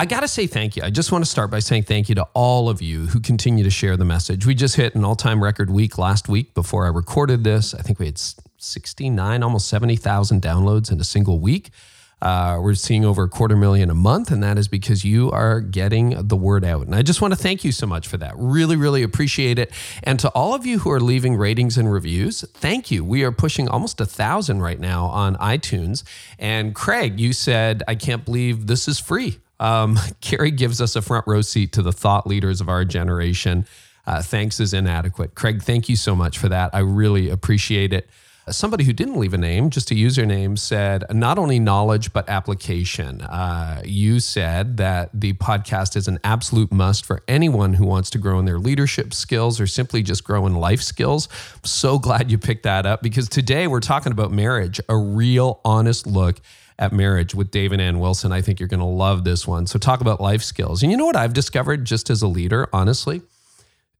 I got to say thank you. I just want to start by saying thank you to all of you who continue to share the message. We just hit an all time record week last week before I recorded this. I think we had 69, almost 70,000 downloads in a single week. Uh, we're seeing over a quarter million a month, and that is because you are getting the word out. And I just want to thank you so much for that. Really, really appreciate it. And to all of you who are leaving ratings and reviews, thank you. We are pushing almost a thousand right now on iTunes. And Craig, you said, I can't believe this is free. Um, Carey gives us a front row seat to the thought leaders of our generation. Uh, thanks is inadequate. Craig, thank you so much for that. I really appreciate it. Somebody who didn't leave a name, just a username, said not only knowledge, but application. Uh, you said that the podcast is an absolute must for anyone who wants to grow in their leadership skills or simply just grow in life skills. so glad you picked that up because today we're talking about marriage, a real honest look at marriage with Dave and Ann Wilson. I think you're going to love this one. So, talk about life skills. And you know what I've discovered just as a leader, honestly?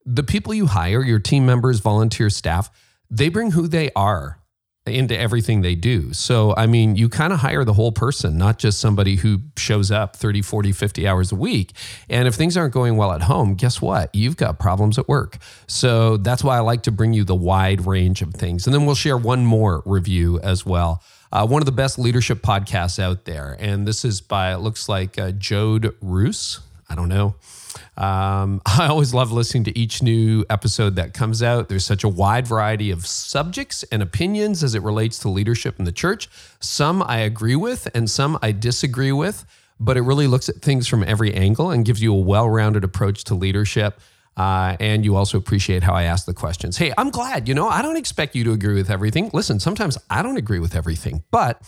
The people you hire, your team members, volunteer staff, they bring who they are into everything they do. So, I mean, you kind of hire the whole person, not just somebody who shows up 30, 40, 50 hours a week. And if things aren't going well at home, guess what? You've got problems at work. So, that's why I like to bring you the wide range of things. And then we'll share one more review as well uh, one of the best leadership podcasts out there. And this is by, it looks like uh, Jode Roos. I don't know. Um, I always love listening to each new episode that comes out. There's such a wide variety of subjects and opinions as it relates to leadership in the church. Some I agree with, and some I disagree with, but it really looks at things from every angle and gives you a well rounded approach to leadership. Uh, and you also appreciate how I ask the questions. Hey, I'm glad, you know, I don't expect you to agree with everything. Listen, sometimes I don't agree with everything, but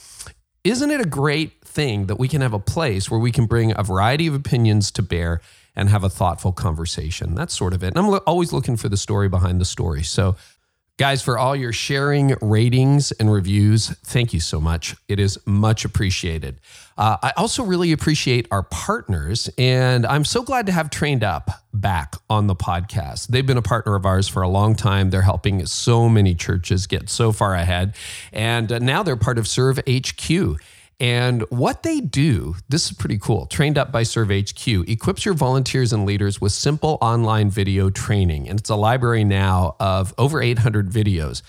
isn't it a great thing that we can have a place where we can bring a variety of opinions to bear and have a thoughtful conversation? That's sort of it. And I'm lo- always looking for the story behind the story. So Guys, for all your sharing, ratings, and reviews, thank you so much. It is much appreciated. Uh, I also really appreciate our partners, and I'm so glad to have Trained Up back on the podcast. They've been a partner of ours for a long time. They're helping so many churches get so far ahead, and uh, now they're part of Serve HQ. And what they do, this is pretty cool. Trained up by Serve HQ, equips your volunteers and leaders with simple online video training. And it's a library now of over 800 videos.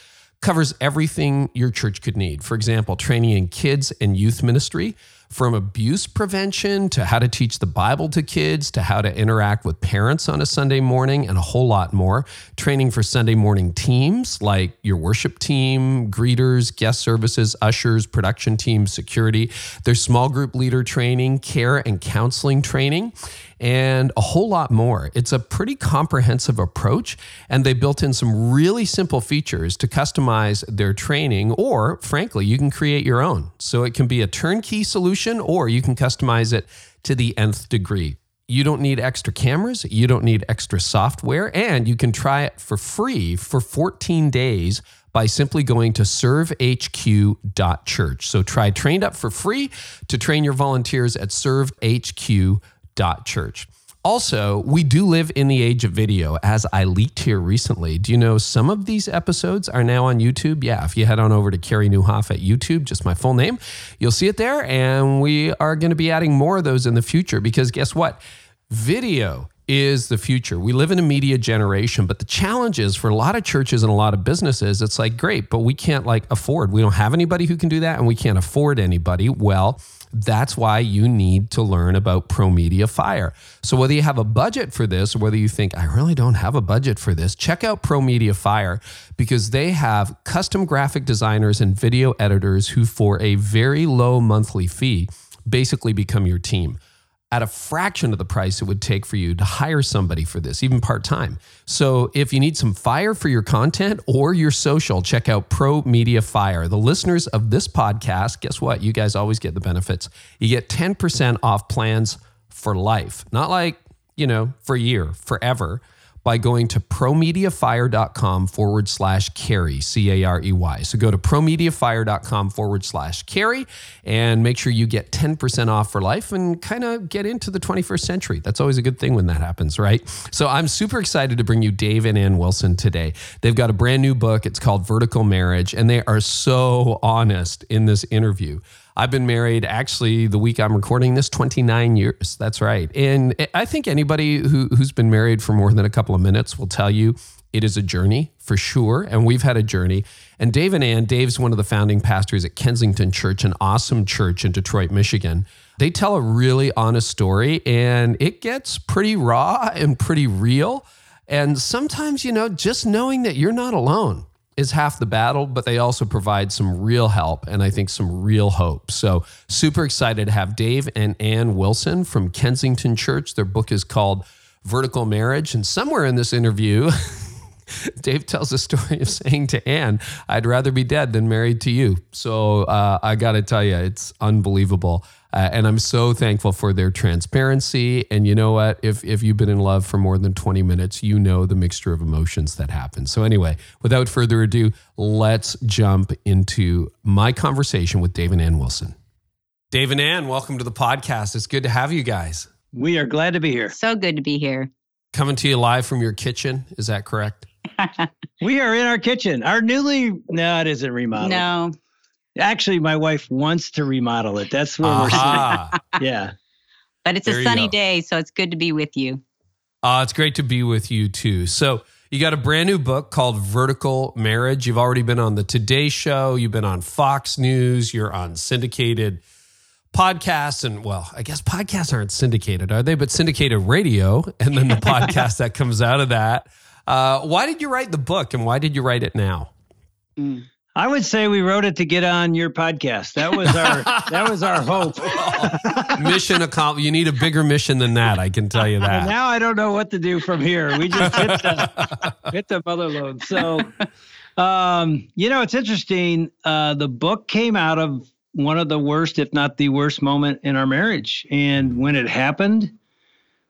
Covers everything your church could need. For example, training in kids and youth ministry, from abuse prevention to how to teach the Bible to kids to how to interact with parents on a Sunday morning and a whole lot more. Training for Sunday morning teams like your worship team, greeters, guest services, ushers, production team, security. There's small group leader training, care and counseling training and a whole lot more. It's a pretty comprehensive approach, and they built in some really simple features to customize their training, or frankly, you can create your own. So it can be a turnkey solution, or you can customize it to the nth degree. You don't need extra cameras, you don't need extra software, and you can try it for free for 14 days by simply going to servehq.church. So try trained up for free to train your volunteers at servehq.church church. Also, we do live in the age of video, as I leaked here recently. Do you know some of these episodes are now on YouTube? Yeah, if you head on over to Carey Nieuwhof at YouTube, just my full name, you'll see it there. And we are going to be adding more of those in the future because guess what? Video is the future. We live in a media generation, but the challenge is for a lot of churches and a lot of businesses, it's like, great, but we can't like afford. We don't have anybody who can do that and we can't afford anybody. Well, that's why you need to learn about Pro Media Fire. So, whether you have a budget for this or whether you think, I really don't have a budget for this, check out Pro Media Fire because they have custom graphic designers and video editors who, for a very low monthly fee, basically become your team at a fraction of the price it would take for you to hire somebody for this, even part time. So if you need some fire for your content or your social, check out Pro Media Fire. The listeners of this podcast, guess what? You guys always get the benefits. You get 10% off plans for life. Not like you know, for a year, forever by going to promediafire.com forward slash carey, C A R E Y. So go to promediafire.com forward slash carey and make sure you get 10% off for life and kind of get into the 21st century. That's always a good thing when that happens, right? So I'm super excited to bring you Dave and Ann Wilson today. They've got a brand new book. It's called Vertical Marriage, and they are so honest in this interview. I've been married actually the week I'm recording this 29 years. That's right. And I think anybody who, who's been married for more than a couple of minutes will tell you it is a journey for sure. And we've had a journey. And Dave and Ann, Dave's one of the founding pastors at Kensington Church, an awesome church in Detroit, Michigan. They tell a really honest story and it gets pretty raw and pretty real. And sometimes, you know, just knowing that you're not alone is half the battle, but they also provide some real help and I think some real hope. So, super excited to have Dave and Ann Wilson from Kensington Church. Their book is called Vertical Marriage. And somewhere in this interview, Dave tells a story of saying to Ann, I'd rather be dead than married to you. So, uh, I got to tell you, it's unbelievable. Uh, and I'm so thankful for their transparency. And you know what? If, if you've been in love for more than 20 minutes, you know the mixture of emotions that happens. So, anyway, without further ado, let's jump into my conversation with Dave and Ann Wilson. Dave and Ann, welcome to the podcast. It's good to have you guys. We are glad to be here. So good to be here. Coming to you live from your kitchen. Is that correct? we are in our kitchen. Our newly, no, it isn't remodeled. No, Actually, my wife wants to remodel it. That's where we're Aha. sitting. Yeah. but it's There a sunny day, so it's good to be with you. Uh, it's great to be with you too. So, you got a brand new book called Vertical Marriage. You've already been on the Today Show, you've been on Fox News, you're on syndicated podcasts. And well, I guess podcasts aren't syndicated, are they? But syndicated radio, and then the podcast that comes out of that. Uh, why did you write the book and why did you write it now? I would say we wrote it to get on your podcast. That was our that was our hope. mission accomplished. You need a bigger mission than that. I can tell you that. now I don't know what to do from here. We just hit the hit the mother lode. So um, you know, it's interesting. Uh, the book came out of one of the worst, if not the worst moment in our marriage. And when it happened,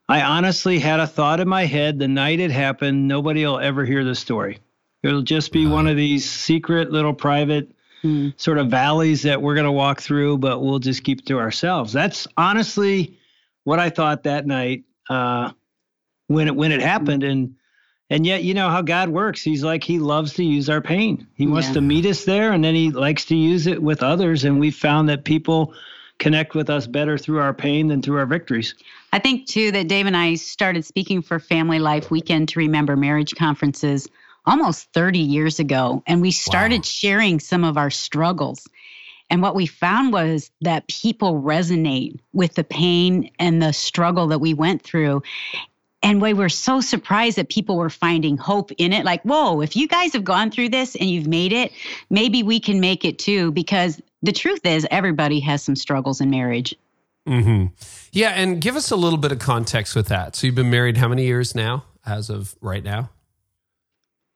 I honestly had a thought in my head the night it happened, nobody will ever hear the story. It'll just be one of these secret little private Hmm. sort of valleys that we're going to walk through, but we'll just keep to ourselves. That's honestly what I thought that night uh, when it when it happened, and and yet you know how God works. He's like He loves to use our pain. He wants Yeah. to meet us there, and then He likes to use it with others. And we've found that people connect with us better through our pain than through our victories. I think too that Dave and I started speaking for Family Life Weekend to Remember Marriage conferences almost 30 years ago, and we started Wow. sharing some of our struggles. And what we found was that people resonate with the pain and the struggle that we went through. And we were so surprised that people were finding hope in it. Like, whoa, if you guys have gone through this and you've made it, maybe we can make it too. Because the truth is, everybody has some struggles in marriage. hmm Yeah, and give us a little bit of context with that. So you've been married how many years now, as of right now?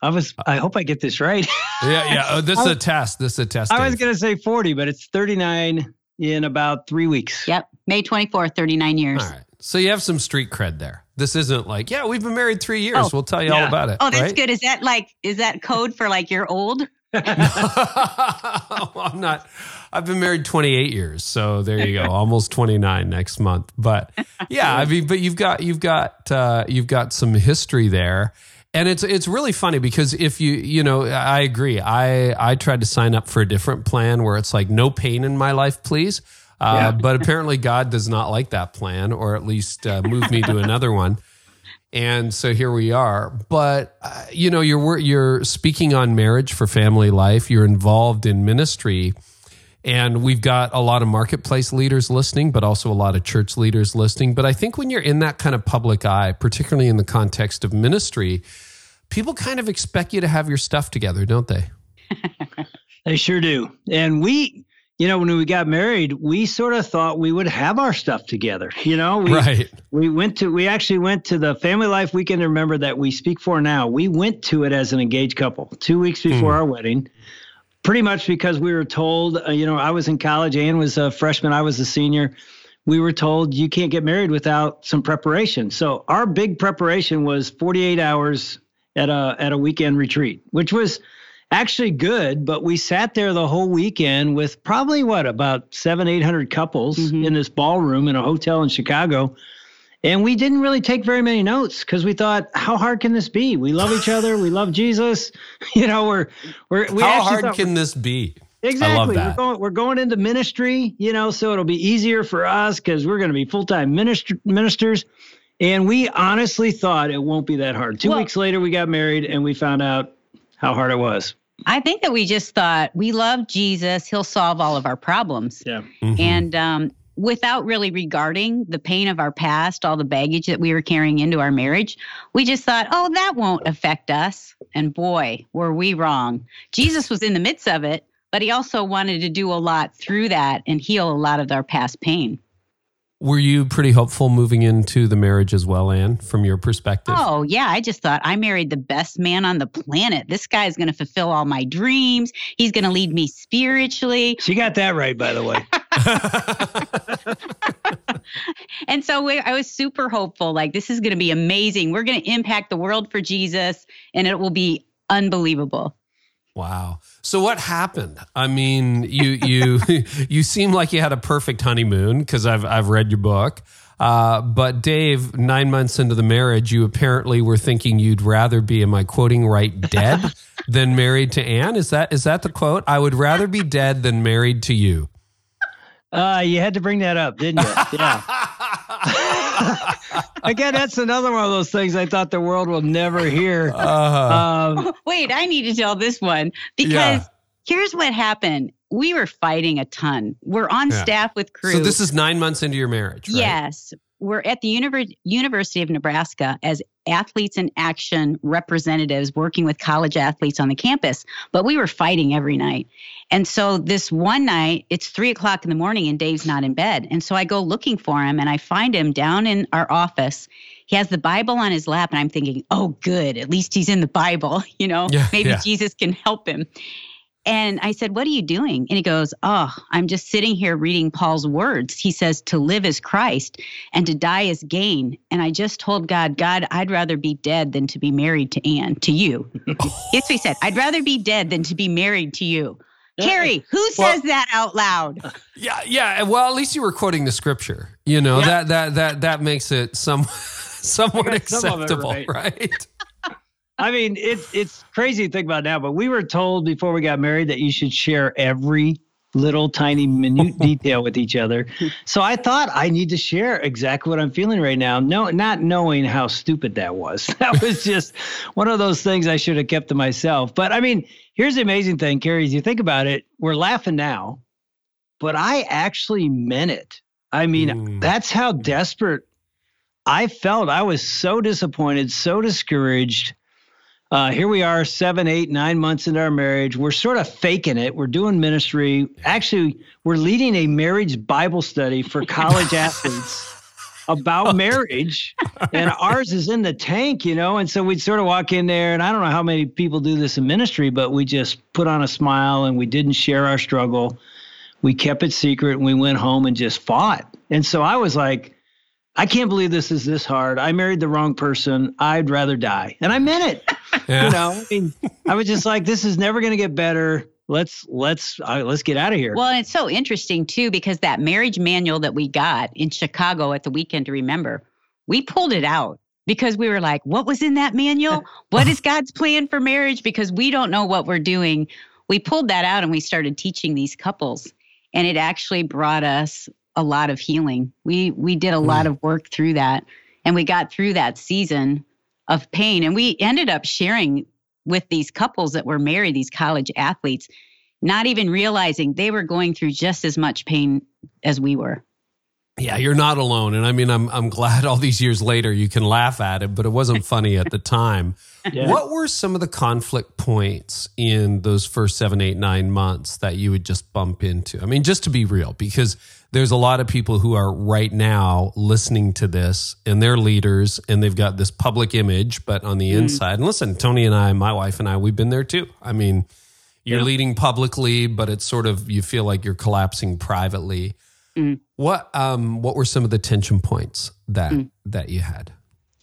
I was. I hope I get this right. Yeah, yeah. Oh, this is a test. This is a test. I was going to say 40, but it's 39 in about three weeks. Yep. May 24th, 39 years. All right. So you have some street cred there. This isn't like, yeah, we've been married three years. Oh, we'll tell you all about it. Oh, that's right? good. Is that like, is that code for like you're old? I'm not. I've been married 28 years, so there you go. Almost 29 next month. But yeah, I mean, but you've got you've got uh, you've got some history there, and it's it's really funny because if you you know I agree. I I tried to sign up for a different plan where it's like no pain in my life, please. Uh, Yeah. But apparently God does not like that plan, or at least uh, move me to another one. And so here we are. But uh, you know, you're you're speaking on marriage for family life. You're involved in ministry, and we've got a lot of marketplace leaders listening, but also a lot of church leaders listening. But I think when you're in that kind of public eye, particularly in the context of ministry, people kind of expect you to have your stuff together, don't they? They sure do. And we, you know, when we got married, we sort of thought we would have our stuff together. You know, we, right. we went to, we actually went to the Family Life Weekend. Remember that we speak for now. We went to it as an engaged couple two weeks before Hmm. our wedding, pretty much because we were told, uh, you know, I was in college, Ann was a freshman, I was a senior. we were told you can't get married without some preparation. So our big preparation was 48 hours at a at a weekend retreat, which was actually good. But we sat there the whole weekend with probably what about seven, eight hundred couples mm-hmm. in this ballroom in a hotel in Chicago. And we didn't really take very many notes because we thought, how hard can this be? We love each other. We love Jesus. You know, we're we're we how hard can this be? Exactly. We're going, we're going into ministry, you know, so it'll be easier for us because we're going to be full time minister, ministers. And we honestly thought it won't be that hard. Two well, weeks later, we got married and we found out how hard it was. I think that we just thought we love Jesus. He'll solve all of our problems. Yeah. Mm-hmm. And um, without really regarding the pain of our past, all the baggage that we were carrying into our marriage, we just thought, oh, that won't affect us. And boy, were we wrong. Jesus was in the midst of it, but he also wanted to do a lot through that and heal a lot of our past pain. Were you pretty hopeful moving into the marriage as well, Ann, from your perspective? Oh, yeah. I just thought I married the best man on the planet. This guy is going to fulfill all my dreams. He's going to lead me spiritually. She got that right, by the way. and so we, I was super hopeful. Like, this is going to be amazing. We're going to impact the world for Jesus, and it will be unbelievable. Wow. So what happened? I mean, you you you seem like you had a perfect honeymoon because I've I've read your book. Uh, but Dave, nine months into the marriage, you apparently were thinking you'd rather be, am I quoting right, dead than married to Ann? Is that is that the quote? I would rather be dead than married to you. Uh, you had to bring that up, didn't you? Yeah. Again, that's another one of those things I thought the world will never hear. Uh-huh. Um, Wait, I need to tell this one because yeah. here's what happened. We were fighting a ton. We're on yeah. staff with Cru. So this is nine months into your marriage, right? Yes we're at the Univer- University of Nebraska as athletes in action representatives working with college athletes on the campus, but we were fighting every night. And so this one night, it's three o'clock in the morning and Dave's not in bed. And so I go looking for him and I find him down in our office. He has the Bible on his lap, and I'm thinking, oh, good, at least he's in the Bible. You know, yeah, maybe yeah. Jesus can help him. And I said, What are you doing? And he goes, Oh, I'm just sitting here reading Paul's words. He says, To live is Christ and to die is gain. And I just told God, God, I'd rather be dead than to be married to Ann, to you. That's what he said. I'd rather be dead than to be married to you. Carey, who says well, that out loud? Yeah, yeah. Well, at least you were quoting the scripture. You know yeah. that that that that makes it some somewhat acceptable, right? right? I mean, it's it's crazy to think about now, but we were told before we got married that you should share every little tiny minute detail with each other. So I thought I need to share exactly what I'm feeling right now. No, not knowing how stupid that was. That was just one of those things I should have kept to myself. But I mean, here's the amazing thing, Carey, as you think about it, we're laughing now, but I actually meant it. I mean, mm. that's how desperate I felt. I was so disappointed, so discouraged uh, here we are, seven, eight, nine months into our marriage. We're sort of faking it. We're doing ministry. Actually, we're leading a marriage Bible study for college athletes about marriage, and ours is in the tank, you know. And so we'd sort of walk in there, and I don't know how many people do this in ministry, but we just put on a smile and we didn't share our struggle. We kept it secret, and we went home and just fought. And so I was like, I can't believe this is this hard. I married the wrong person. I'd rather die. And I meant it. Yeah. You know, I mean, I was just like, this is never going to get better. Let's let's uh, let's get out of here. Well, it's so interesting too because that marriage manual that we got in Chicago at the weekend to remember, we pulled it out because we were like, what was in that manual? what is God's plan for marriage? Because we don't know what we're doing. We pulled that out and we started teaching these couples, and it actually brought us a lot of healing. We we did a mm. lot of work through that and we got through that season of pain and we ended up sharing with these couples that were married, these college athletes, not even realizing they were going through just as much pain as we were. Yeah, you're not alone. And I mean, I'm I'm glad all these years later you can laugh at it, but it wasn't funny at the time. Yeah. What were some of the conflict points in those first seven, eight, nine months that you would just bump into? I mean, just to be real, because there's a lot of people who are right now listening to this and they're leaders and they've got this public image, but on the mm. inside, and listen, Toni and I, my wife and I, we've been there too. I mean, you're yeah. leading publicly, but it's sort of, you feel like you're collapsing privately. Mm. What um what were some of the tension points that mm. that you had?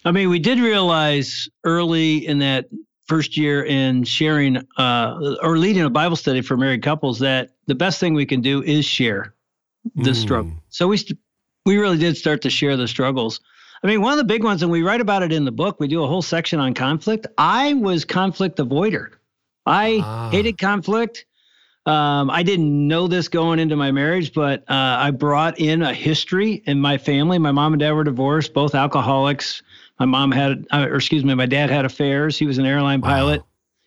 I mean, we did realize early in that first year in sharing uh, or leading a Bible study for married couples that the best thing we can do is share the mm. struggle. So we st- we really did start to share the struggles. I mean, one of the big ones, and we write about it in the book. We do a whole section on conflict. I was conflict avoider. I ah. hated conflict. Um, I didn't know this going into my marriage, but uh, I brought in a history in my family. My mom and dad were divorced, both alcoholics. My mom had, uh, or excuse me, my dad had affairs. He was an airline wow. pilot.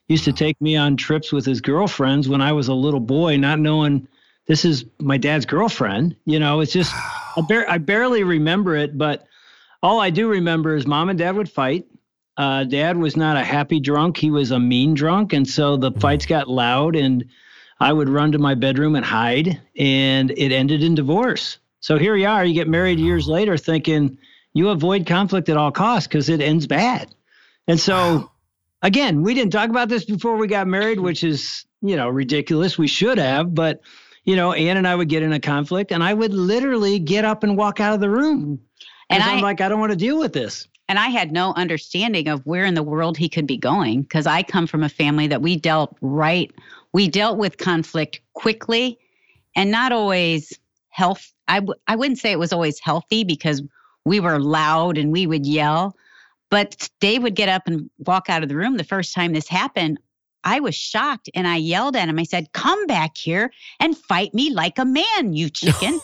Used to take me on trips with his girlfriends when I was a little boy, not knowing this is my dad's girlfriend. You know, it's just I, bar- I barely remember it, but all I do remember is mom and dad would fight. Uh, dad was not a happy drunk; he was a mean drunk, and so the fights got loud and I would run to my bedroom and hide, and it ended in divorce. So here you are, you get married years later thinking you avoid conflict at all costs because it ends bad. And so, wow. again, we didn't talk about this before we got married, which is, you know, ridiculous. We should have, but, you know, Ann and I would get in a conflict and I would literally get up and walk out of the room. And I'm like, I don't want to deal with this. And I had no understanding of where in the world he could be going because I come from a family that we dealt right we dealt with conflict quickly and not always health I w- I wouldn't say it was always healthy because we were loud and we would yell but Dave would get up and walk out of the room the first time this happened I was shocked and I yelled at him I said come back here and fight me like a man you chicken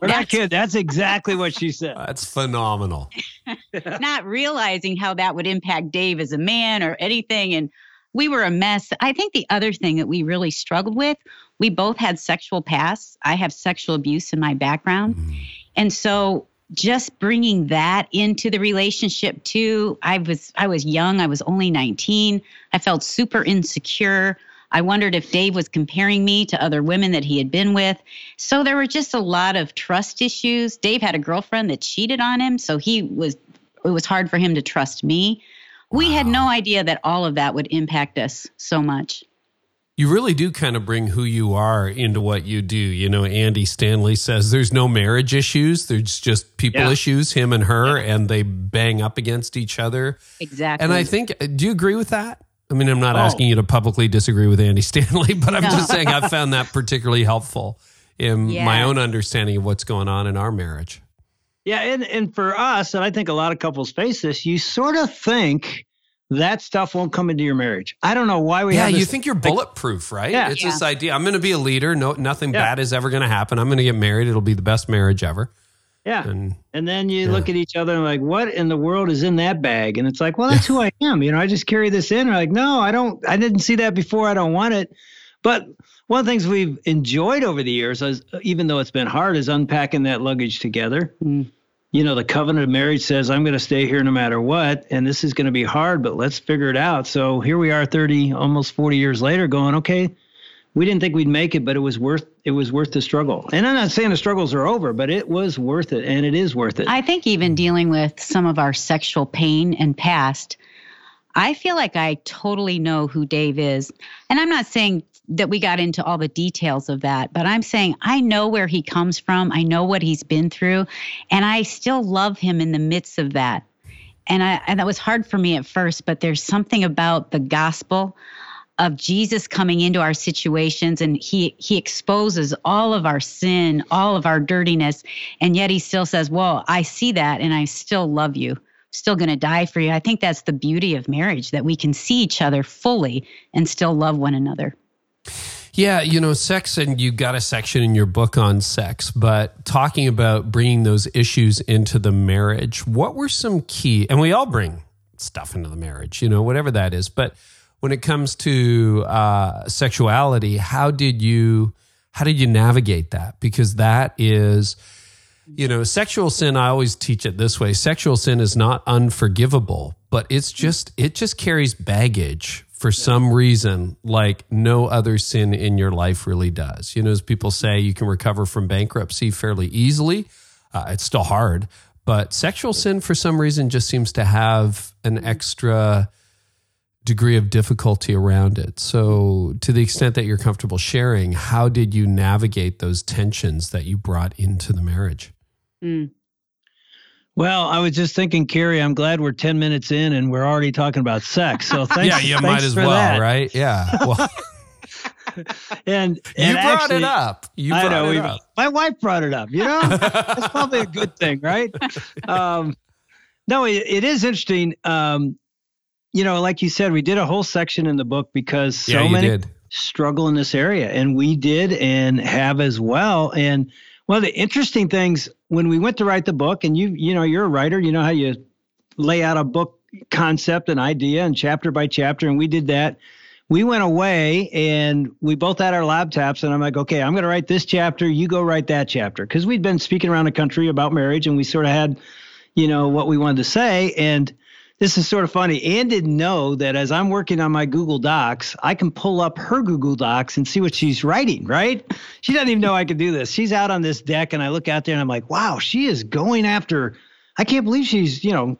We're not kidding. That's exactly what she said. That's phenomenal. not realizing how that would impact Dave as a man or anything. And we were a mess. I think the other thing that we really struggled with, we both had sexual pasts. I have sexual abuse in my background. Mm. And so just bringing that into the relationship too. I was I was young, I was only 19. I felt super insecure. I wondered if Dave was comparing me to other women that he had been with. So there were just a lot of trust issues. Dave had a girlfriend that cheated on him, so he was it was hard for him to trust me. We had no idea that all of that would impact us so much. You really do kind of bring who you are into what you do. You know, Andy Stanley says there's no marriage issues, there's just people yeah. issues, him and her, yeah. and they bang up against each other. Exactly. And I think, do you agree with that? I mean, I'm not oh. asking you to publicly disagree with Andy Stanley, but I'm no. just saying I've found that particularly helpful in yeah. my own understanding of what's going on in our marriage. Yeah, and and for us, and I think a lot of couples face this, you sort of think that stuff won't come into your marriage. I don't know why we yeah, have you think you're bulletproof, right? Yeah. It's yeah. this idea. I'm going to be a leader. No, nothing yeah. bad is ever going to happen. I'm going to get married. It'll be the best marriage ever. Yeah. And, and then you yeah. look at each other and like, what in the world is in that bag? And it's like, well, that's who I am. You know, I just carry this in. Or like, no, I don't, I didn't see that before. I don't want it. But one of the things we've enjoyed over the years, is, even though it's been hard, is unpacking that luggage together. Mm you know, the covenant of marriage says, I'm going to stay here no matter what. And this is going to be hard, but let's figure it out. So here we are 30, almost 40 years later going, okay, we didn't think we'd make it, but it was worth it was worth the struggle. And I'm not saying the struggles are over, but it was worth it and it is worth it. I think even dealing with some of our sexual pain and past, I feel like I totally know who Dave is. And I'm not saying that we got into all the details of that, but I'm saying I know where he comes from. I know what he's been through, and I still love him in the midst of that. And I and that was hard for me at first, but there's something about the gospel of Jesus coming into our situations and he he exposes all of our sin, all of our dirtiness, and yet he still says, "Well, I see that and I still love you." still going to die for you. I think that's the beauty of marriage that we can see each other fully and still love one another. Yeah, you know, sex, and you got a section in your book on sex, but talking about bringing those issues into the marriage, what were some key, and we all bring stuff into the marriage, you know, whatever that is. But when it comes to uh, sexuality, how did you, how did you navigate that? Because that is, you know, sexual sin, I always teach it this way sexual sin is not unforgivable, but it's just, it just carries baggage for some reason like no other sin in your life really does. You know, as people say, you can recover from bankruptcy fairly easily. Uh, it's still hard, but sexual sin for some reason just seems to have an extra degree of difficulty around it. So, to the extent that you're comfortable sharing, how did you navigate those tensions that you brought into the marriage? Mm. Well, I was just thinking, Carey, I'm glad we're 10 minutes in and we're already talking about sex. So thanks. yeah, you thanks might as well, that. right? Yeah. Well, And, you brought actually, it up. You I know. it we- up. My wife brought it up. You know, that's probably a good thing, right? Um, no, it, it is interesting. Um, you know, like you said, we did a whole section in the book because so yeah, many did. struggle in this area, and we did and have as well. And one of the interesting things when we went to write the book, and you, you know, you're a writer, you know how you lay out a book concept and idea and chapter by chapter, and we did that. We went away and we both had our laptops, and I'm like, okay, I'm going to write this chapter. You go write that chapter because we'd been speaking around the country about marriage, and we sort of had, you know, what we wanted to say, and this is sort of funny. Ann didn't know that as I'm working on my Google Docs, I can pull up her Google Docs and see what she's writing, right? She doesn't even know I can do this. She's out on this deck, and I look out there and I'm like, wow, she is going after, I can't believe she's, you know,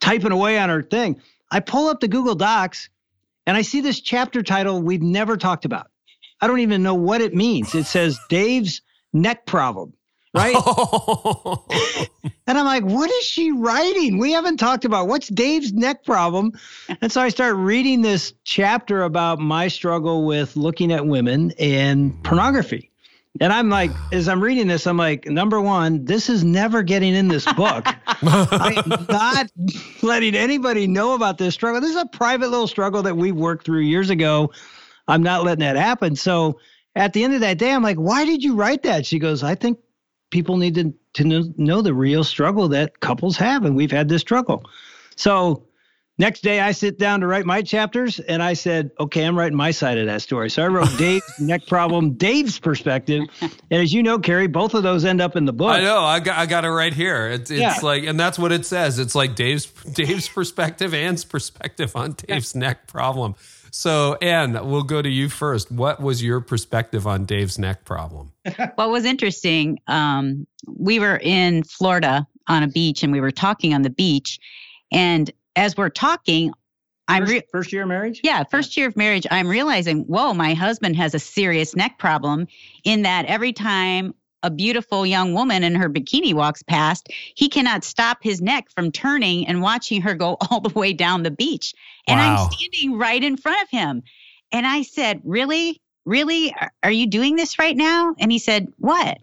typing away on her thing. I pull up the Google Docs and I see this chapter title we've never talked about. I don't even know what it means. It says Dave's neck problem, right? And I'm like, what is she writing? We haven't talked about what's Dave's neck problem. And so I start reading this chapter about my struggle with looking at women and pornography. And I'm like, as I'm reading this, I'm like, number one, this is never getting in this book. I'm not letting anybody know about this struggle. This is a private little struggle that we worked through years ago. I'm not letting that happen. So at the end of that day, I'm like, why did you write that? She goes, I think people need to, to know, the real struggle that couples have. And we've had this struggle. So next day, I sit down to write my chapters and I said, okay, I'm writing my side of that story. So I wrote Dave's neck problem, Dave's perspective. And as you know, Carey, both of those end up in the book. I know. I got, I got it right here. It's, it's Yeah. like, and that's what it says. It's like Dave's Dave's perspective, Ann's perspective on Dave's neck problem. So, Ann, we'll go to you first. What was your perspective on Dave's neck problem? What was interesting, um, we were in Florida on a beach and we were talking on the beach. And as we're talking, I'm First, first year of marriage? yeah, first year of marriage, I'm realizing, whoa, my husband has a serious neck problem in that every time a beautiful young woman in her bikini walks past, he cannot stop his neck from turning and watching her go all the way down the beach. And Wow. I'm standing right in front of him. And I said, Really? Really? Are- Are you doing this right now? And he said, What?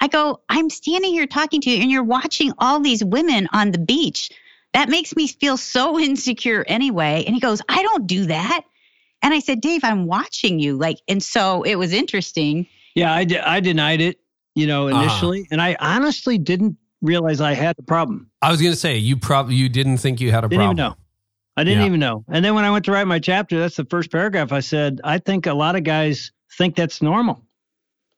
I go, I'm standing here talking to you, and you're watching all these women on the beach. That makes me feel so insecure anyway. And he goes, I don't do that. And I said, Dave, I'm watching you. Like, and so it was interesting. Yeah, I, I denied it, you know, Uh-huh. initially. And I honestly didn't realize I had the problem. I was going to say you probably you didn't think you had a Didn't problem. even know. I didn't Yeah. even know. And then when I went to write my chapter, that's the first paragraph I said, I think a lot of guys think that's normal.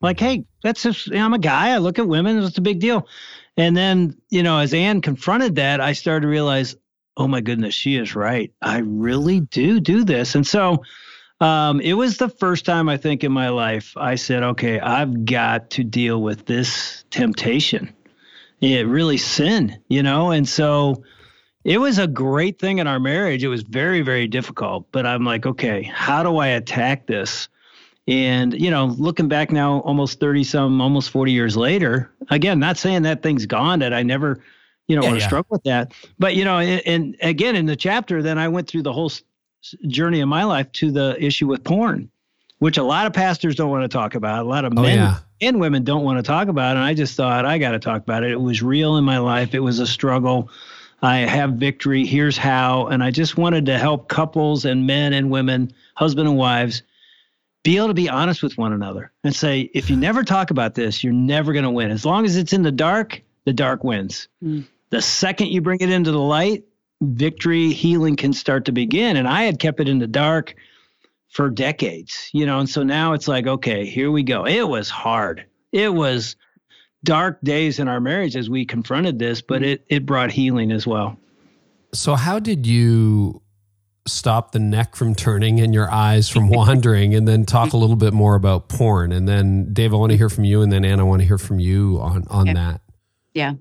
Like, hey, that's just, I'm a guy. I look at women. It's a big deal. And then, you know, as Ann confronted that, I started to realize, oh my goodness, she is right. I really do do this. And so um, it was the first time I think in my life I said, okay, I've got to deal with this temptation. It really sin, you know? And so it was a great thing in our marriage. It was very, very difficult, but I'm like, okay, how do I attack this? And, you know, looking back now, almost 30 some, almost 40 years later, again, not saying that thing's gone, that I never, you know, Yeah, want yeah. struggle with that. But, you know, and, and again, in the chapter, then I went through the whole journey of my life to the issue with porn, which a lot of pastors don't want to talk about. A lot of Oh men yeah. and women don't want to talk about. And I just thought, I got to talk about it. It was real in my life. It was a struggle. I have victory. Here's how. And I just wanted to help couples and men and women, husband and wives, be able to be honest with one another and say, if you never talk about this, you're never going to win. As long as it's in the dark, the dark wins. Mm. The second you bring it into the light, victory, healing can start to begin. And I had kept it in the dark for decades, you know, and so now it's like, okay, here we go. It was hard. It was dark days in our marriage as we confronted this, but mm-hmm. it it brought healing as well. So how did you stop the neck from turning and your eyes from wandering and then talk a little bit more about porn and then Dave I want to hear from you and then Anna I want to hear from you on on Okay. that. Yeah.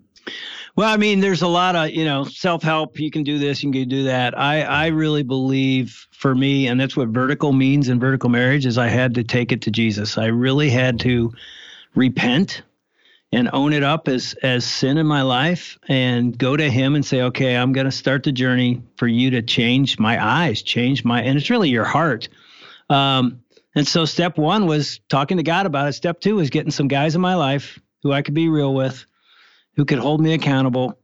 Well, I mean, there's a lot of, you know, self-help. You can do this, you can do that. I, I really believe for me, and that's what vertical means in vertical marriage, is I had to take it to Jesus. I really had to repent and own it up as as sin in my life and go to him and say, okay, I'm going to start the journey for you to change my eyes, change my, and it's really your heart. Um, and so step one was talking to God about it. Step two was getting some guys in my life who I could be real with who could hold me accountable.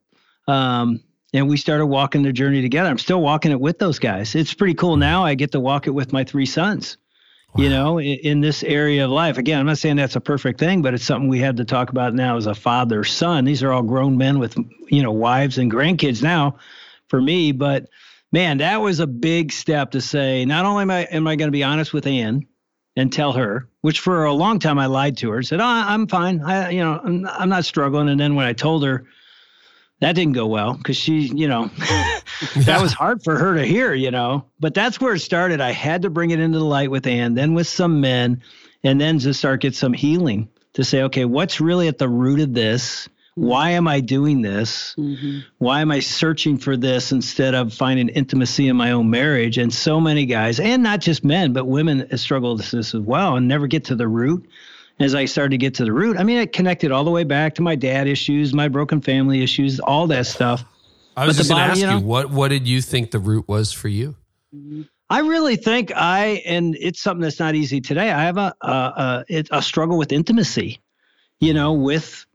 Um, and we started walking the journey together. I'm still walking it with those guys. It's pretty cool now. I get to walk it with my three sons, wow. you know, in, in, this area of life. Again, I'm not saying that's a perfect thing, but it's something we had to talk about now as a father son. These are all grown men with, you know, wives and grandkids now for me. But man, that was a big step to say, not only am I, am I going to be honest with Ann and tell her, which for a long time I lied to her, said, oh, I'm fine. I, you know, I'm, I'm not struggling. And then when I told her, that didn't go well because she, you know, that was hard for her to hear, you know. But that's where it started. I had to bring it into the light with Ann, then with some men, and then to start get some healing to say, okay, what's really at the root of this? Why am I doing this? Mm-hmm. Why am I searching for this instead of finding intimacy in my own marriage? And so many guys, and not just men, but women struggle with this as well and never get to the root. As I started to get to the root, I mean, it connected all the way back to my dad issues, my broken family issues, all that stuff. I was but just going to ask you, know, you, what what did you think the root was for you? I really think I, and it's something that's not easy today. I have a a, a, a struggle with intimacy, you know, with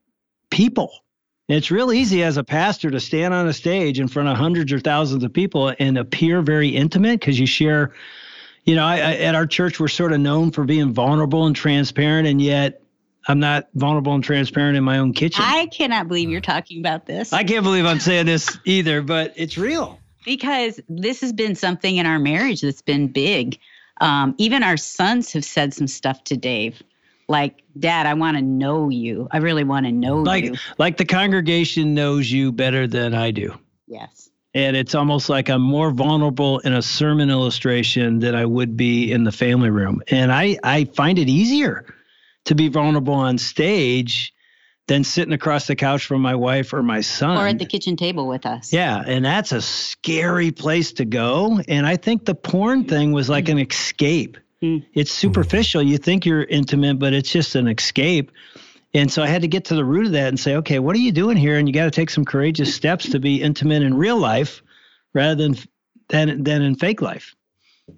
people. It's real easy as a pastor to stand on a stage in front of hundreds or thousands of people and appear very intimate because you share, you know, I, I, at our church, we're sort of known for being vulnerable and transparent, and yet I'm not vulnerable and transparent in my own kitchen. I cannot believe you're talking about this. I can't believe I'm saying this either, but it's real. Because this has been something in our marriage that's been big. Um, even our sons have said some stuff to Dave like dad i want to know you. I really want to know like, you. like the congregation knows you better than i do. Yes. And it's almost like i'm more vulnerable in a sermon illustration than i would be in the family room. And i i find it easier to be vulnerable on stage than sitting across the couch from my wife or my son. Or at the kitchen table with us. Yeah and that's a scary place to go. And i think the porn thing was like mm-hmm. an escape Mm. It's superficial. You think you're intimate, but it's just an escape. And so I had to get to the root of that and say, okay, what are you doing here? And you got to take some courageous steps to be intimate in real life rather than than than in fake life.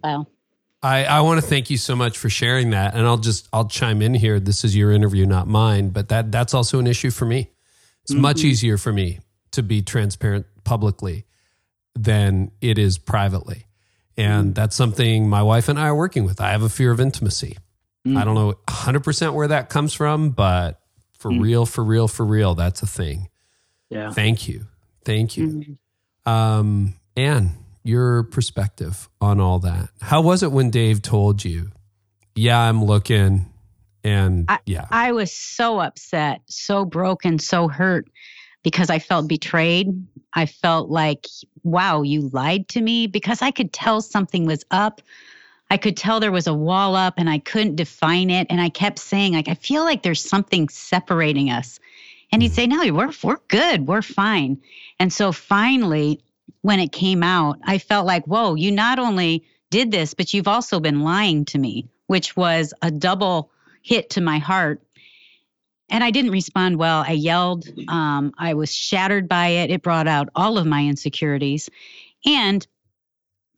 Wow. I, I want to thank you so much for sharing that. And I'll just I'll chime in here. This is your interview, not mine, but that that's also an issue for me. It's mm-hmm. much easier for me to be transparent publicly than it is privately. And that's something my wife and I are working with. I have a fear of intimacy. Mm. I don't know 100% where that comes from, but for mm. real, for real, for real, that's a thing. Yeah. Thank you. Thank you. Mm-hmm. Um, Ann, your perspective on all that. How was it when Dave told you, yeah, I'm looking and I, yeah. I was so upset, so broken, so hurt because I felt betrayed. I felt like, wow, you lied to me because I could tell something was up. I could tell there was a wall up and I couldn't define it. And I kept saying, like, I feel like there's something separating us. And he'd say, no, we're, we're good. We're fine. And so finally, when it came out, I felt like, whoa, you not only did this, but you've also been lying to me, which was a double hit to my heart and I didn't respond well. I yelled. Um, I was shattered by it. It brought out all of my insecurities. And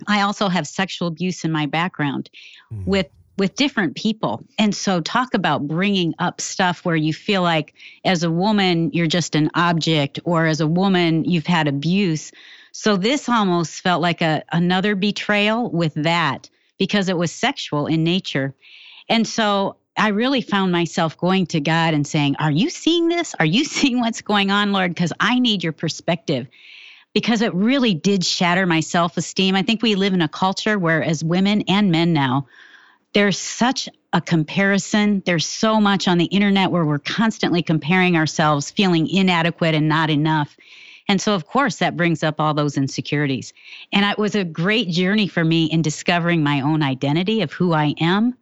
I also have sexual abuse in my background mm. with with different people. And so talk about bringing up stuff where you feel like as a woman you're just an object or as a woman you've had abuse. So this almost felt like a another betrayal with that because it was sexual in nature. And so I really found myself going to God and saying, Are you seeing this? Are you seeing what's going on, Lord? Because I need your perspective. Because it really did shatter my self esteem. I think we live in a culture where, as women and men now, there's such a comparison. There's so much on the internet where we're constantly comparing ourselves, feeling inadequate and not enough. And so, of course, that brings up all those insecurities. And it was a great journey for me in discovering my own identity of who I am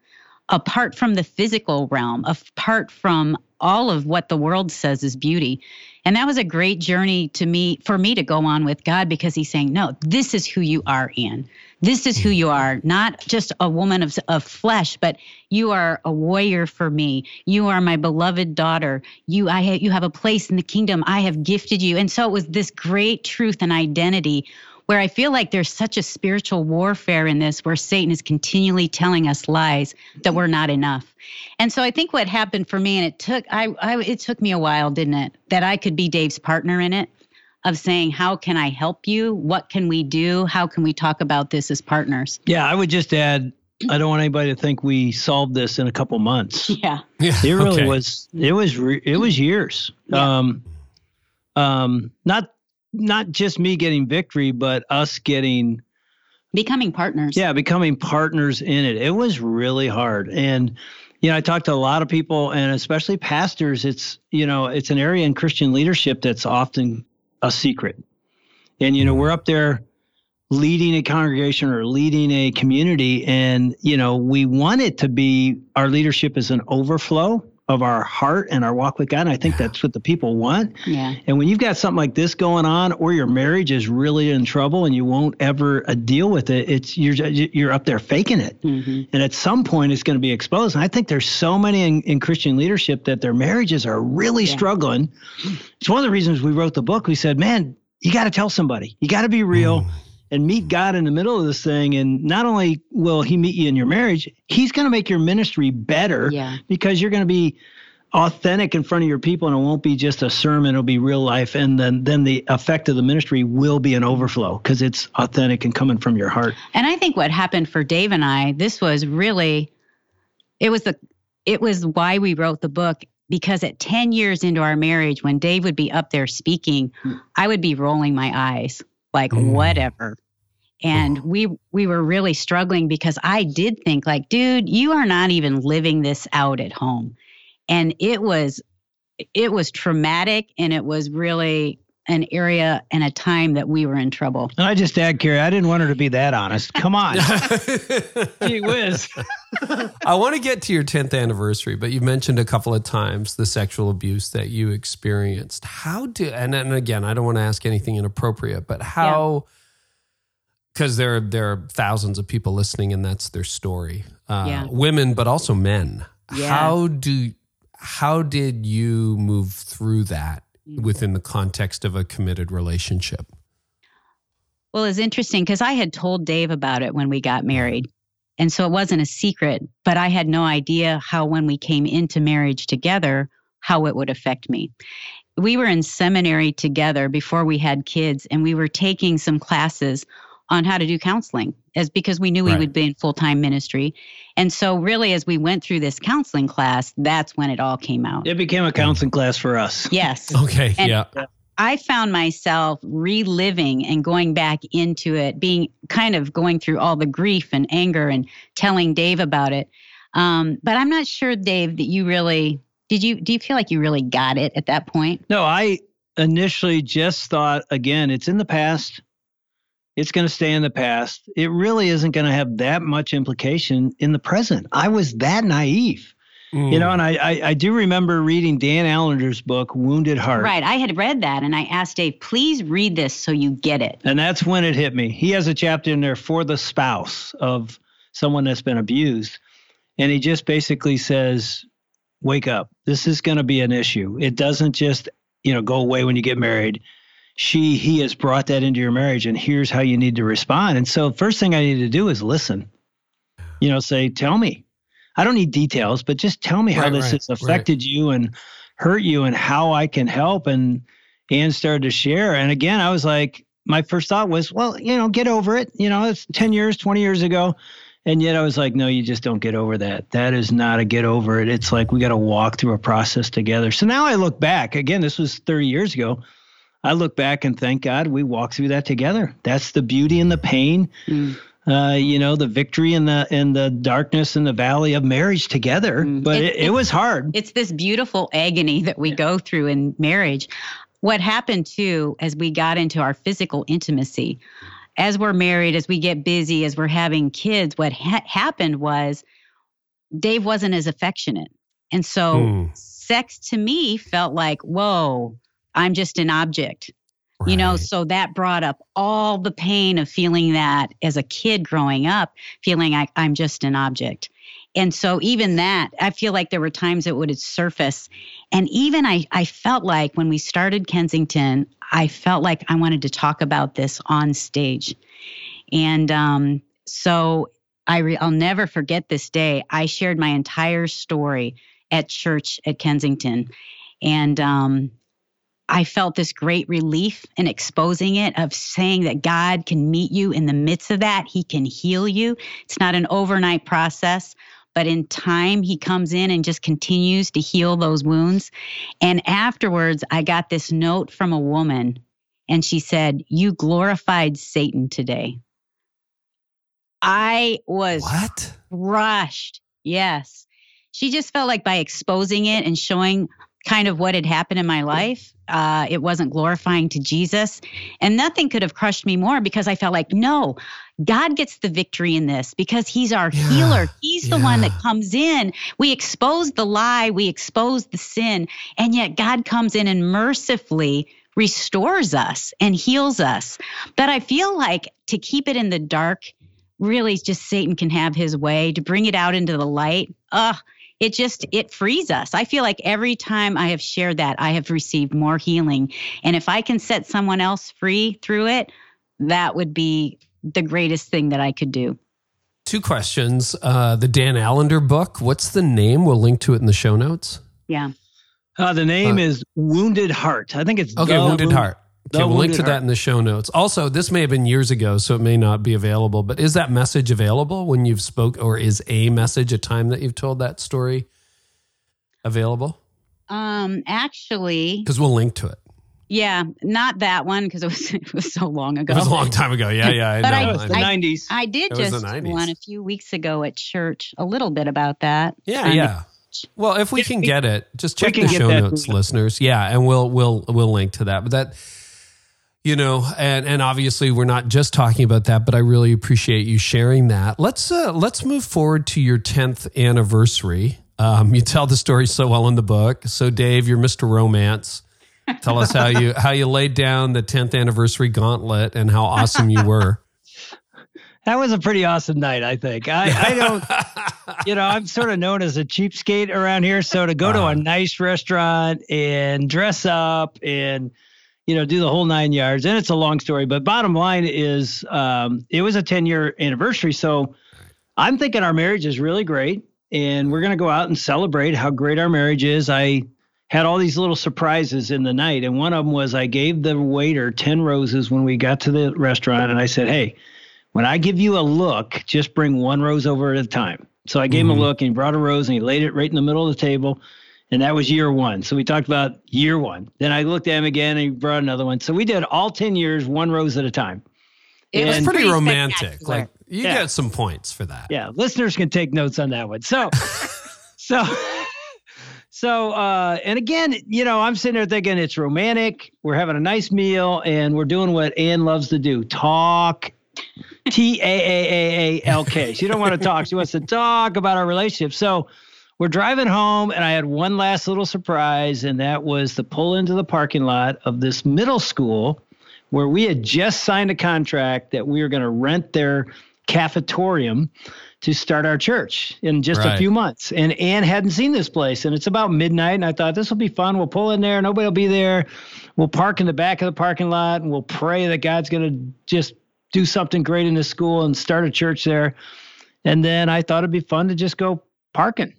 apart from the physical realm, apart from all of what the world says is beauty. And that was a great journey to me for me to go on with God because he's saying, No, this is who you are, Ann. This is who you are, not just a woman of, of flesh, but you are a warrior for me. You are my beloved daughter. You I you have a place in the kingdom. I have gifted you. And so it was this great truth and identity where I feel like there's such a spiritual warfare in this where Satan is continually telling us lies that we're not enough. And so I think what happened for me and it took I, I it took me a while, didn't it, that I could be Dave's partner in it of saying how can I help you? What can we do? How can we talk about this as partners? Yeah, I would just add I don't want anybody to think we solved this in a couple months. Yeah. Yeah. It really okay. was it was re- it was years. Yeah. Um um not not just me getting victory, but us getting Becoming partners. yeah, becoming partners in it. It was really hard. And you know, I talked to a lot of people and especially pastors, it's you know, it's an area in Christian leadership that's often a secret. And you know, mm-hmm. we're up there leading a congregation or leading a community and you know, we want it to be our leadership is an overflow of our heart and our walk with God. And I think that's what the people want. Yeah. And when you've got something like this going on, or your marriage is really in trouble and you won't ever uh, deal with it, it's you're you're up there faking it, hmm and at some point it's going to be exposed. And I think there's so many in, in Christian leadership that their marriages are really Yeah. struggling. It's one of the reasons we wrote the book. We said, man, you got to tell somebody. You got to be real. Mm. And meet mm-hmm. God in the middle of this thing. And not only will He meet you in your marriage, He's going to make your ministry better Yeah. because you're going to be authentic in front of your people and it won't be just a sermon it'll be real life. And then then the effect of the ministry will be an overflow because it's authentic and coming from your heart. And I think what happened for Dave and I, this was really, it was the, it was why we wrote the book because at 10 years into our marriage, when Dave would be up there speaking, hmm. I would be rolling my eyes like, Mm. whatever. And we we were really struggling because I did think like, dude, you are not even living this out at home. And it was it was traumatic and it was really an area and a time that we were in trouble. and i just add Carey i didn't want her to be that honest come on gee whiz I want to get to your 10th anniversary, but you've mentioned a couple of times the sexual abuse that you experienced. How do, and, and again, I don't want to ask anything inappropriate, but how, because there, there are thousands of people listening and that's their story. Uh, Yeah. Women, but also men. Yeah. How do, how did you move through that within the context of a committed relationship? Well, it's interesting because I had told Dave about it when we got married. And so it wasn't a secret, but I had no idea how, when we came into marriage together, how it would affect me. We were in seminary together before we had kids, and we were taking some classes on how to do counseling as because we knew we Right. would be in full-time ministry. And so really as we went through this counseling class, that's when it all came out. it became a counseling class for us Yes. Okay. And- yeah. I found myself reliving and going back into it, being kind of going through all the grief and anger and telling Dave about it. Um, but I'm not sure, Dave, that you really did. You do you feel like you really got it at that point? no i initially just thought again it's in the past it's going to stay in the past it really isn't going to have that much implication in the present i was that naive You hmm. know, and I, I I do remember reading Dan Allender's book, Wounded Heart. Right. I had read that, and I asked Dave, please read this so you get it. And that's when it hit me. He has a chapter in there for the spouse of someone that's been abused. And he just basically says, wake up. This is going to be an issue. It doesn't just, you know, go away when you get married. She, he has brought that into your marriage, and here's how you need to respond. And so, first thing I need to do is listen. You know, say, tell me. I don't need details, but just tell me how this right, has affected you and hurt you and how I can help. And Ann started to share. And again, I was like, my first thought was, well, you know, get over it. You know, it's 10 years, 20 years ago. And yet I was like, no, you just don't get over that. That is not a get over it. It's like we got to walk through a process together. So now I look back, again, this was 30 years ago. I look back and thank God we walked through that together. That's the beauty and the pain, Mm. uh, you know, the victory and the and the darkness and the valley of marriage together. Mm. But It- it, it was hard. It's this beautiful agony that we go through in marriage. What happened too, as we got into our physical intimacy, as we're married, as we get busy, as we're having kids, what ha- happened was Dave wasn't as affectionate. And so Hmm. sex to me felt like, whoa, I'm just an object. You know, so that brought up all the pain of feeling that as a kid growing up, feeling like I'm just an object. And so even that, I feel like there were times it would surface. And even I, I felt like when we started Kensington, I felt like I wanted to talk about this on stage. And um, so I re- I'll never forget this day. I shared my entire story at church at Kensington. And um, I felt this great relief in exposing it, of saying that God can meet you in the midst of that. He can heal you. It's not an overnight process, but in time, He comes in and just continues to heal those wounds. And afterwards, I got this note from a woman, and she said, You glorified Satan today. I was What? crushed. Yes. She just felt like by exposing it and showing kind of what had happened in my life, uh, it wasn't glorifying to Jesus. And nothing could have crushed me more because I felt like, no, God gets the victory in this because He's our Yeah, healer. He's the one that comes in. We expose the lie, we expose the sin, and yet God comes in and mercifully restores us and heals us. But I feel like to keep it in the dark, really just Satan can have his way to bring it out into the light. Ugh, it just it frees us. I feel like every time I have shared that, I have received more healing. And if I can set someone else free through it, that would be the greatest thing that I could do. Two questions. Uh, the Dan Allender book, what's the name? We'll link to it in the show notes. Yeah. Uh, the name Uh, is Wounded Heart. I think it's Okay, The Wounded Wound- Heart. The Okay, we'll link Wounded to that in the show notes. Also, this may have been years ago, so it may not be available, but is that message available when you've spoke or is a message a time that you've told that story available? Um actually, Because we'll link to it. yeah, not that one because it was it was so long ago. It was a long time ago. Yeah, yeah. I But know. I- That was I the know. I- I did It just one a few weeks ago at church a little bit about that. yeah, Trying yeah. Well, if we can get it, just check the show notes, listeners. Yeah, and we'll we'll we'll link to that. But that you know, and and obviously we're not just talking about that, but I really appreciate you sharing that. Let's uh let's move forward to your 10th anniversary. Um, you tell the story so well in the book. So Dave, you're Mr. Romance. Tell us how you how you laid down the 10th anniversary gauntlet and how awesome you were. That was a pretty awesome night, I think. I, I don't, you know, I'm sort of known as a cheapskate around here. So to go to a nice restaurant and dress up and, you know, do the whole nine yards, and it's a long story, but bottom line is um, it was a 10 year anniversary. So I'm thinking our marriage is really great and we're going to go out and celebrate how great our marriage is. I had all these little surprises in the night. And one of them was I gave the waiter 10 roses when we got to the restaurant. And I said, Hey, when I give you a look, just bring one rose over at a time. So I gave him Mhm. a look and he brought a rose and he laid it right in the middle of the table. And that was year one. So we talked about year one. Then I looked at him again and he brought another one. So we did all 10 years, one rose at a time. It It's And- pretty, pretty romantic. Like you Yeah. get some points for that. Yeah, listeners can take notes on that one. So, so, so, uh, and again, you know, I'm sitting there thinking it's romantic. We're having a nice meal and we're doing what Ann loves to do talk. T A A A A L K. She don't want to talk. She wants to talk about our relationship. So we're driving home, and I had one last little surprise, and that was to pull into the parking lot of this middle school where we had just signed a contract that we were going to rent their cafetorium to start our church in just Right. a few months. And Ann hadn't seen this place, and it's about midnight. And I thought this will be fun. We'll pull in there, nobody will be there. We'll park in the back of the parking lot, and we'll pray that God's going to just do something great in this school and start a church there. And then I thought it'd be fun to just go parking.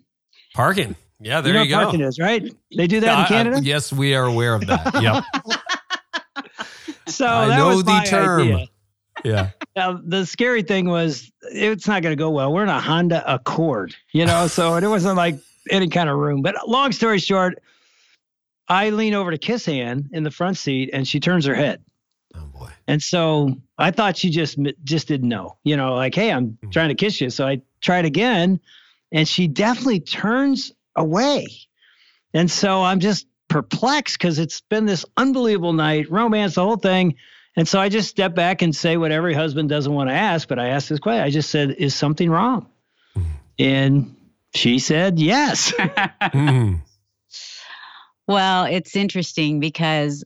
Parking. Yeah, there you know you, what go. parking is, right? They do that I- in Canada. yes, we are aware of that. Yep. so I that know was the term. idea. yeah. Now, the scary thing was it's not going to go well. We're in a Honda Accord, you know, so it wasn't like any kind of room. But long story short, I lean over to kiss Ann in the front seat, and she turns her head. Oh boy. And so I thought she just just didn't know, you know, like, hey, I'm Mhm. trying to kiss you. So I tried again, and she definitely turns away. And so I'm just perplexed because it's been this unbelievable night, romance, the whole thing. And so I just step back and say what every husband doesn't want to ask, but I asked this question. I just said, "Is something wrong?" Mhm. And She said yes. Mm. Well, it's interesting because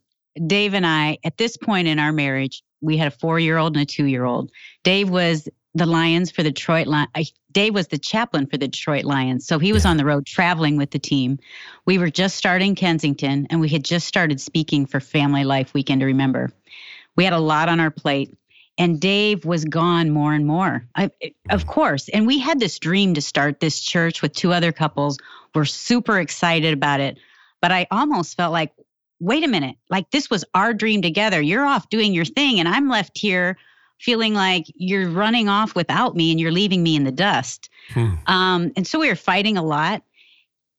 Dave and I, at this point in our marriage, we had a four year old and a two year old. Dave was the Lions for the Detroit Lions. Dave was the chaplain for the Detroit Lions. So he was Yeah. on the road traveling with the team. We were just starting Kensington and we had just started speaking for FamilyLife Weekend to Remember. We had a lot on our plate. And Dave was gone more and more. I, of course. And we had this dream to start this church with two other couples. We're super excited about it. But I almost felt like, wait a minute, like this was our dream together. You're off doing your thing, and I'm left here feeling like you're running off without me and you're leaving me in the dust. Hmm. Um, and so we were fighting a lot.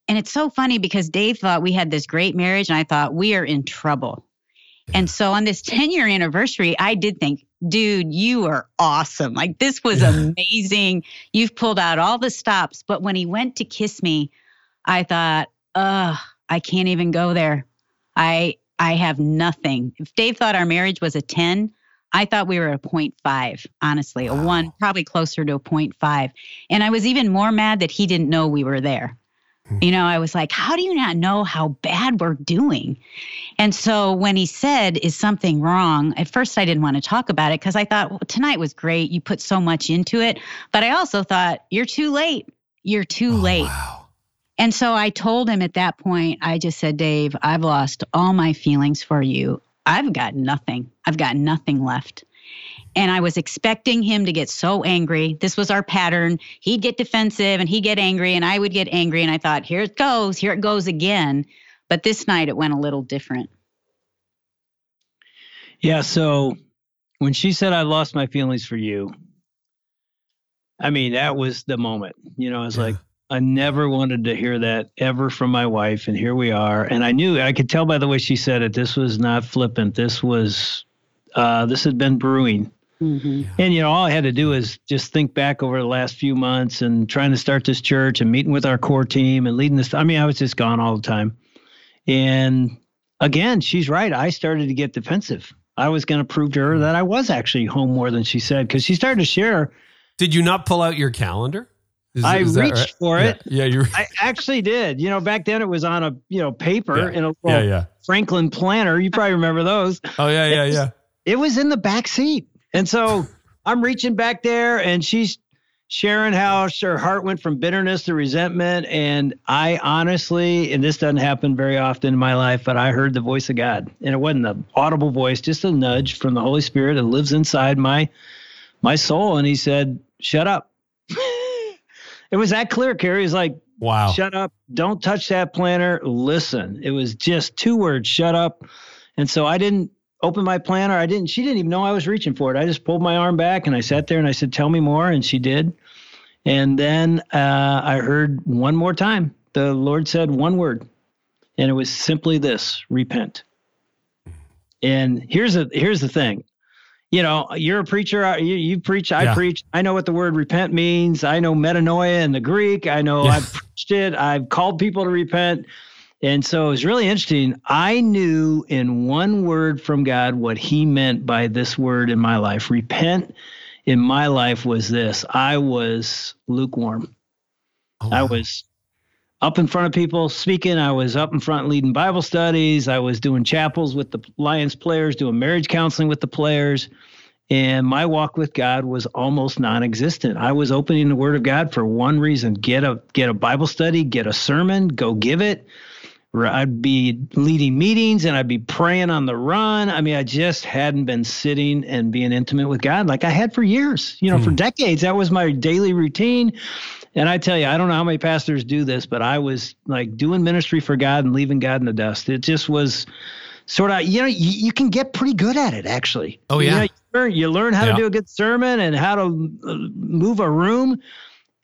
And it's so funny because Dave thought we had this great marriage, and I thought we are in trouble. And so on this 10 year anniversary, I did think, dude, you are awesome. Like this was Yeah. amazing. You've pulled out all the stops. But when he went to kiss me, I thought, ugh, I can't even go there. I I have nothing. If Dave thought our marriage was a 10, I thought we were a 0.5, honestly, a one, probably closer to a 0.5. And I was even more mad that he didn't know we were there. Hmm. You know, I was like, how do you not know how bad we're doing? And so when he said, Is something wrong? At first, I didn't want to talk about it because I thought, well, tonight was great. You put so much into it. But I also thought, You're too late. You're too Oh, late. Wow. And so I told him at that point, I just said, Dave, I've lost all my feelings for you. I've got nothing. I've got nothing left. And I was expecting him to get so angry. This was our pattern. He'd get defensive and he'd get angry, and I would get angry. And I thought, here it goes. Here it goes again. But this night it went a little different. Yeah. So when she said, I lost my feelings for you, I mean, that was the moment. You know, I was Yeah. like, I never wanted to hear that ever from my wife. And here we are. And I knew, I could tell by the way she said it, this was not flippant. This was, uh, this had been brewing. Mm-hmm. And, you know, all I had to do is just think back over the last few months and trying to start this church and meeting with our core team and leading this. I mean, I was just gone all the time. And again, she's right. I started to get defensive. I was going to prove to her that I was actually home more than she said because she started to share. Did you not pull out your calendar? Is- I is reached right? for it. Yeah, you're. I actually did. You know, back then it was on a, you know, paper Yeah. in a little Yeah, yeah. Franklin planner. You probably remember those. Oh, yeah, yeah, yeah. it was in the back seat. And so I'm reaching back there and she's sharing how her heart went from bitterness to resentment. And I honestly, and this doesn't happen very often in my life, but I heard the voice of God. And it wasn't an audible voice, just a nudge from the Holy Spirit that lives inside my my soul. And he said, Shut up. It was that clear, Carey. He's like, Wow. Shut up. Don't touch that planner. Listen. It was just two words, shut up. And so I didn't open my planner. I didn't, she didn't even know I was reaching for it. I just pulled my arm back and I sat there and I said, Tell me more. And she did. And then uh, I heard one more time. The Lord said one word, and it was simply this repent. And here's a here's the thing. You know, you're a preacher. You, you preach. I Yeah. preach. I know what the word repent means. I know metanoia in the Greek. I know Yeah. I've preached it. I've called people to repent. And so it was really interesting. I knew in one word from God what he meant by this word in my life. Repent in my life was this I was lukewarm. Oh, I was up in front of people speaking. I was up in front leading Bible studies. I was doing chapels with the Lions players, doing marriage counseling with the players. And my walk with God was almost non-existent. I was opening the Word of God for one reason: get a get a Bible study, get a sermon, go give it. I'd be leading meetings and I'd be praying on the run. I mean, I just hadn't been sitting and being intimate with God like I had for years. You know, for Hmm. decades, that was my daily routine. And I tell you, I don't know how many pastors do this, but I was like doing ministry for God and leaving God in the dust. It just was sort of, you know, you, you can get pretty good at it actually. Oh, You yeah. know, you, learn, you learn how Yeah. to do a good sermon and how to uh, move a room.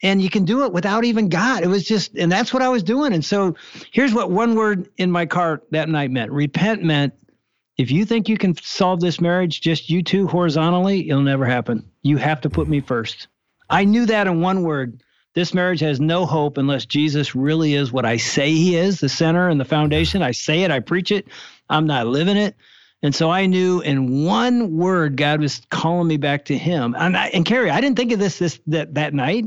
And you can do it without even God. It was just, and that's what I was doing. And so here's what one word in my cart that night meant repent meant if you think you can solve this marriage, just you two horizontally, it'll never happen. You have to put me first. I knew that in one word. This marriage has no hope unless Jesus really is what I say he is, the center and the foundation. I say it, I preach it, I'm not living it. And so I knew in one word God was calling me back to him. And I, and Carey, I didn't think of this this that that night,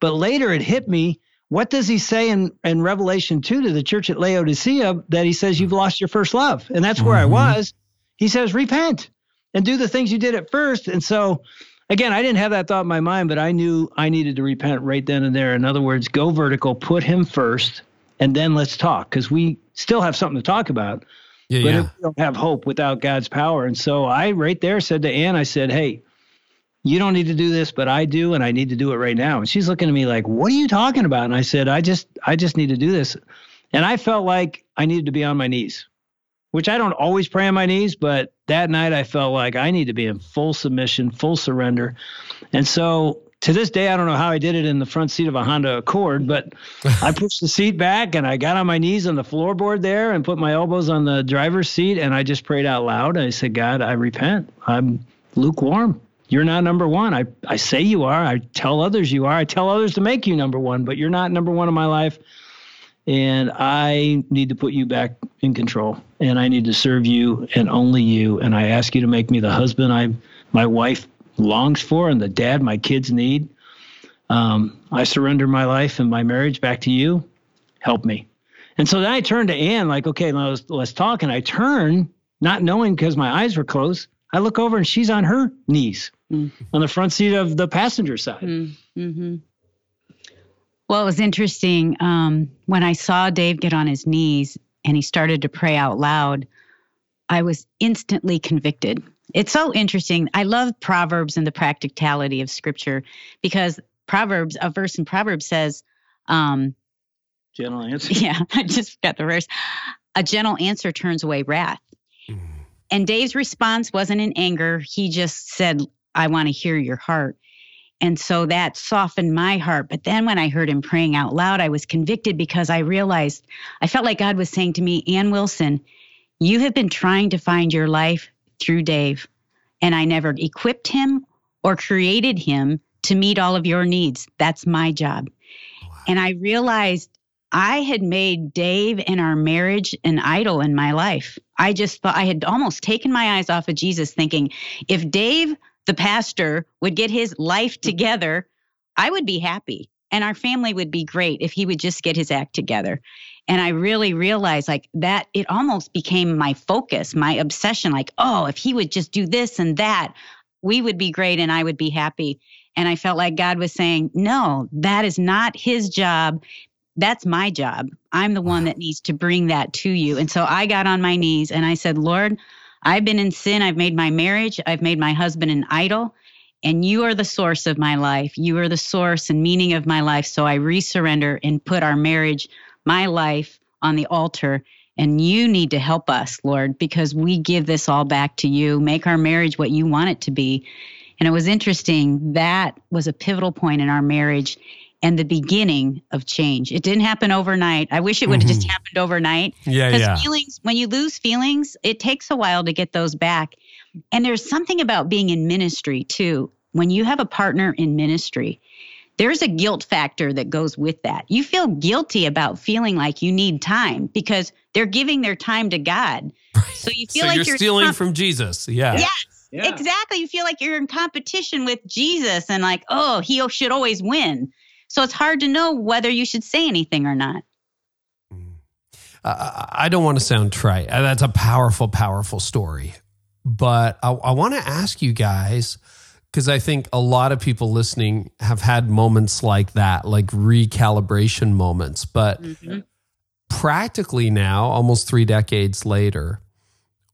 but later it hit me what does he say in, in Revelation 2 to the church at Laodicea that he says you've lost your first love? And that's where mm-hmm. I was. He says, repent and do the things you did at first. And so, again, I didn't have that thought in my mind, but I knew I needed to repent right then and there. In other words, go vertical, put him first, and then let's talk because we still have something to talk about. Yeah, but yeah. we don't have hope without God's power. And so I right there said to Ann, I said, Hey, you don't need to do this, but I do, and I need to do it right now. And she's looking at me like, what are you talking about? And I said, I just, I just need to do this. And I felt like I needed to be on my knees, which I don't always pray on my knees, but that night I felt like I need to be in full submission, full surrender. And so to this day, I don't know how I did it in the front seat of a Honda Accord, but I pushed the seat back and I got on my knees on the floorboard there and put my elbows on the driver's seat and I just prayed out loud. I said, God, I repent. I'm lukewarm you're not number one. I, I say you are. I tell others you are. I tell others to make you number one, but you're not number one in my life. And I need to put you back in control. And I need to serve you and only you. And I ask you to make me the husband I my wife longs for and the dad my kids need. Um, I surrender my life and my marriage back to you. Help me. And so then I turned to Ann, like, okay, let's, let's talk. And I turn, not knowing because my eyes were closed. I look over and she's on her knees mm-hmm. on the front seat of the passenger side. Mm-hmm. Well, it was interesting um, when I saw Dave get on his knees and he started to pray out loud. I was instantly convicted. It's so interesting. I love Proverbs and the practicality of Scripture because Proverbs, a verse in Proverbs says, um, "Gentle answer." Yeah, I just got the verse. A gentle answer turns away wrath. Mm. And Dave's response wasn't in anger. He just said, I want to hear your heart. And so that softened my heart. But then when I heard him praying out loud, I was convicted because I realized I felt like God was saying to me, Ann Wilson, you have been trying to find your life through Dave. And I never equipped him or created him to meet all of your needs. That's my job. Wow. And I realized I had made Dave and our marriage an idol in my life. I just thought I had almost taken my eyes off of Jesus, thinking if Dave the pastor would get his life mm. together, I would be happy. And our family would be great if he would just get his act together. And I really realized like that it almost became my focus, my obsession like, oh, if he would just do this and that, we would be great and I would be happy. And I felt like God was saying, no, that is not his job. That's my job. I'm the one that needs to bring that to you. And so I got on my knees and I said, Lord, I've been in sin. I've made my marriage, I've made my husband an idol, and you are the source of my life. You are the source and meaning of my life. So I resurrender and put our marriage, my life on the altar. And you need to help us, Lord, because we give this all back to you. Make our marriage what you want it to be. And it was interesting. That was a pivotal point in our marriage and the beginning of change. It didn't happen overnight. I wish it would have mm-hmm. just happened overnight. Yeah, yeah. Feelings, when you lose feelings, it takes a while to get those back. And there's something about being in ministry too. When you have a partner in ministry, there's a guilt factor that goes with that. You feel guilty about feeling like you need time because they're giving their time to God. So you feel so like you're, you're stealing comp- from Jesus. Yeah. Yes. Yeah. Exactly. You feel like you're in competition with Jesus and like, oh, he should always win. So it's hard to know whether you should say anything or not. Uh, I don't want to sound trite. Uh, that's a powerful, powerful story. But I, I want to ask you guys, because I think a lot of people listening have had moments like that, like recalibration moments. But mm-hmm. practically now, almost three decades later,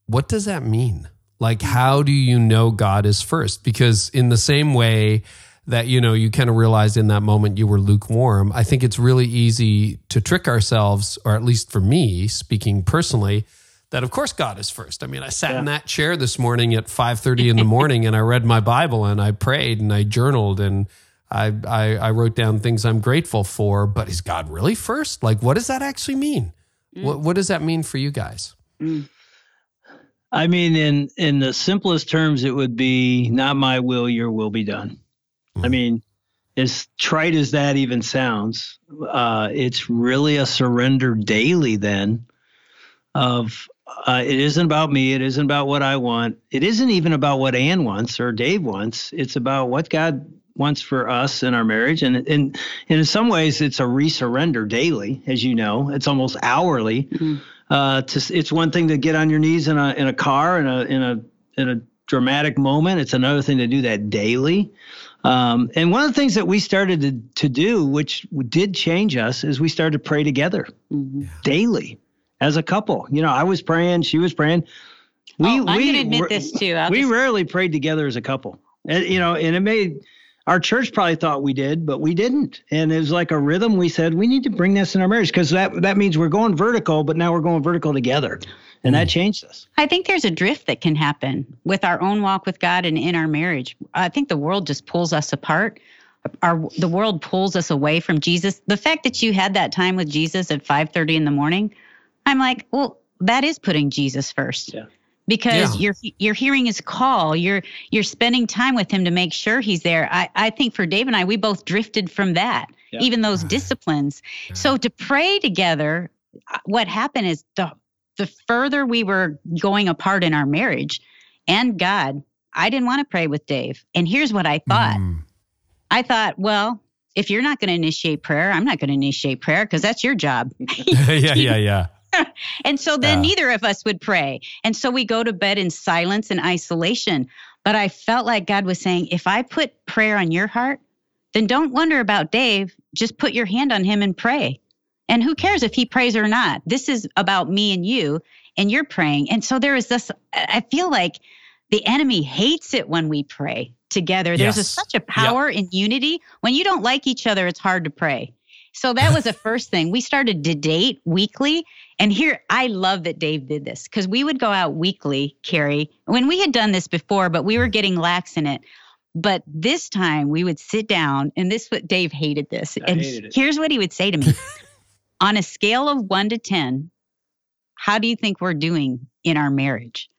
what does that mean? Like, how do you know God is first? Because in the same way, that you know you kind of realized in that moment you were lukewarm i think it's really easy to trick ourselves or at least for me speaking personally that of course god is first i mean i sat yeah. in that chair this morning at 5.30 in the morning and i read my bible and i prayed and i journaled and I, I, I wrote down things i'm grateful for but is god really first like what does that actually mean mm. what, what does that mean for you guys mm. i mean in in the simplest terms it would be not my will your will be done I mm-hmm. mean, as trite as that even sounds, uh, it's really a surrender daily then of uh, it isn't about me. It isn't about what I want. It isn't even about what Ann wants or Dave wants. It's about what God wants for us in our marriage. And, and, and in some ways, it's a resurrender daily, as you know, it's almost hourly. Mm-hmm. Uh, to, it's one thing to get on your knees in a, in a car in a, in a, in a dramatic moment. It's another thing to do that daily. Um, and one of the things that we started to, to do, which did change us, is we started to pray together mm-hmm. daily as a couple. You know, I was praying, she was praying. We, oh, I'm we, gonna admit this too. I'll we just... rarely prayed together as a couple, and you know, and it made our church probably thought we did, but we didn't. And it was like a rhythm. We said we need to bring this in our marriage because that that means we're going vertical, but now we're going vertical together, and that changed us. I think there's a drift that can happen with our own walk with God and in our marriage. I think the world just pulls us apart. Our the world pulls us away from Jesus. The fact that you had that time with Jesus at 5:30 in the morning, I'm like, well, that is putting Jesus first. Yeah because yeah. you're you're hearing his call you're you're spending time with him to make sure he's there i i think for dave and i we both drifted from that yeah. even those disciplines yeah. so to pray together uh, what happened is the the further we were going apart in our marriage and god i didn't want to pray with dave and here's what i thought mm. i thought well if you're not going to initiate prayer i'm not going to initiate prayer because that's your job yeah yeah yeah and so then neither of us would pray. And so we go to bed in silence and isolation. But I felt like God was saying, if I put prayer on your heart, then don't wonder about Dave. Just put your hand on him and pray. And who cares if he prays or not? This is about me and you, and you're praying. And so there is this, I feel like the enemy hates it when we pray together. There's yes. a, such a power yep. in unity. When you don't like each other, it's hard to pray. So that was the first thing. We started to date weekly. And here, I love that Dave did this because we would go out weekly, Carey, when we had done this before, but we were getting lax in it. But this time we would sit down, and this what Dave hated this. I and hated here's what he would say to me on a scale of one to 10, how do you think we're doing in our marriage?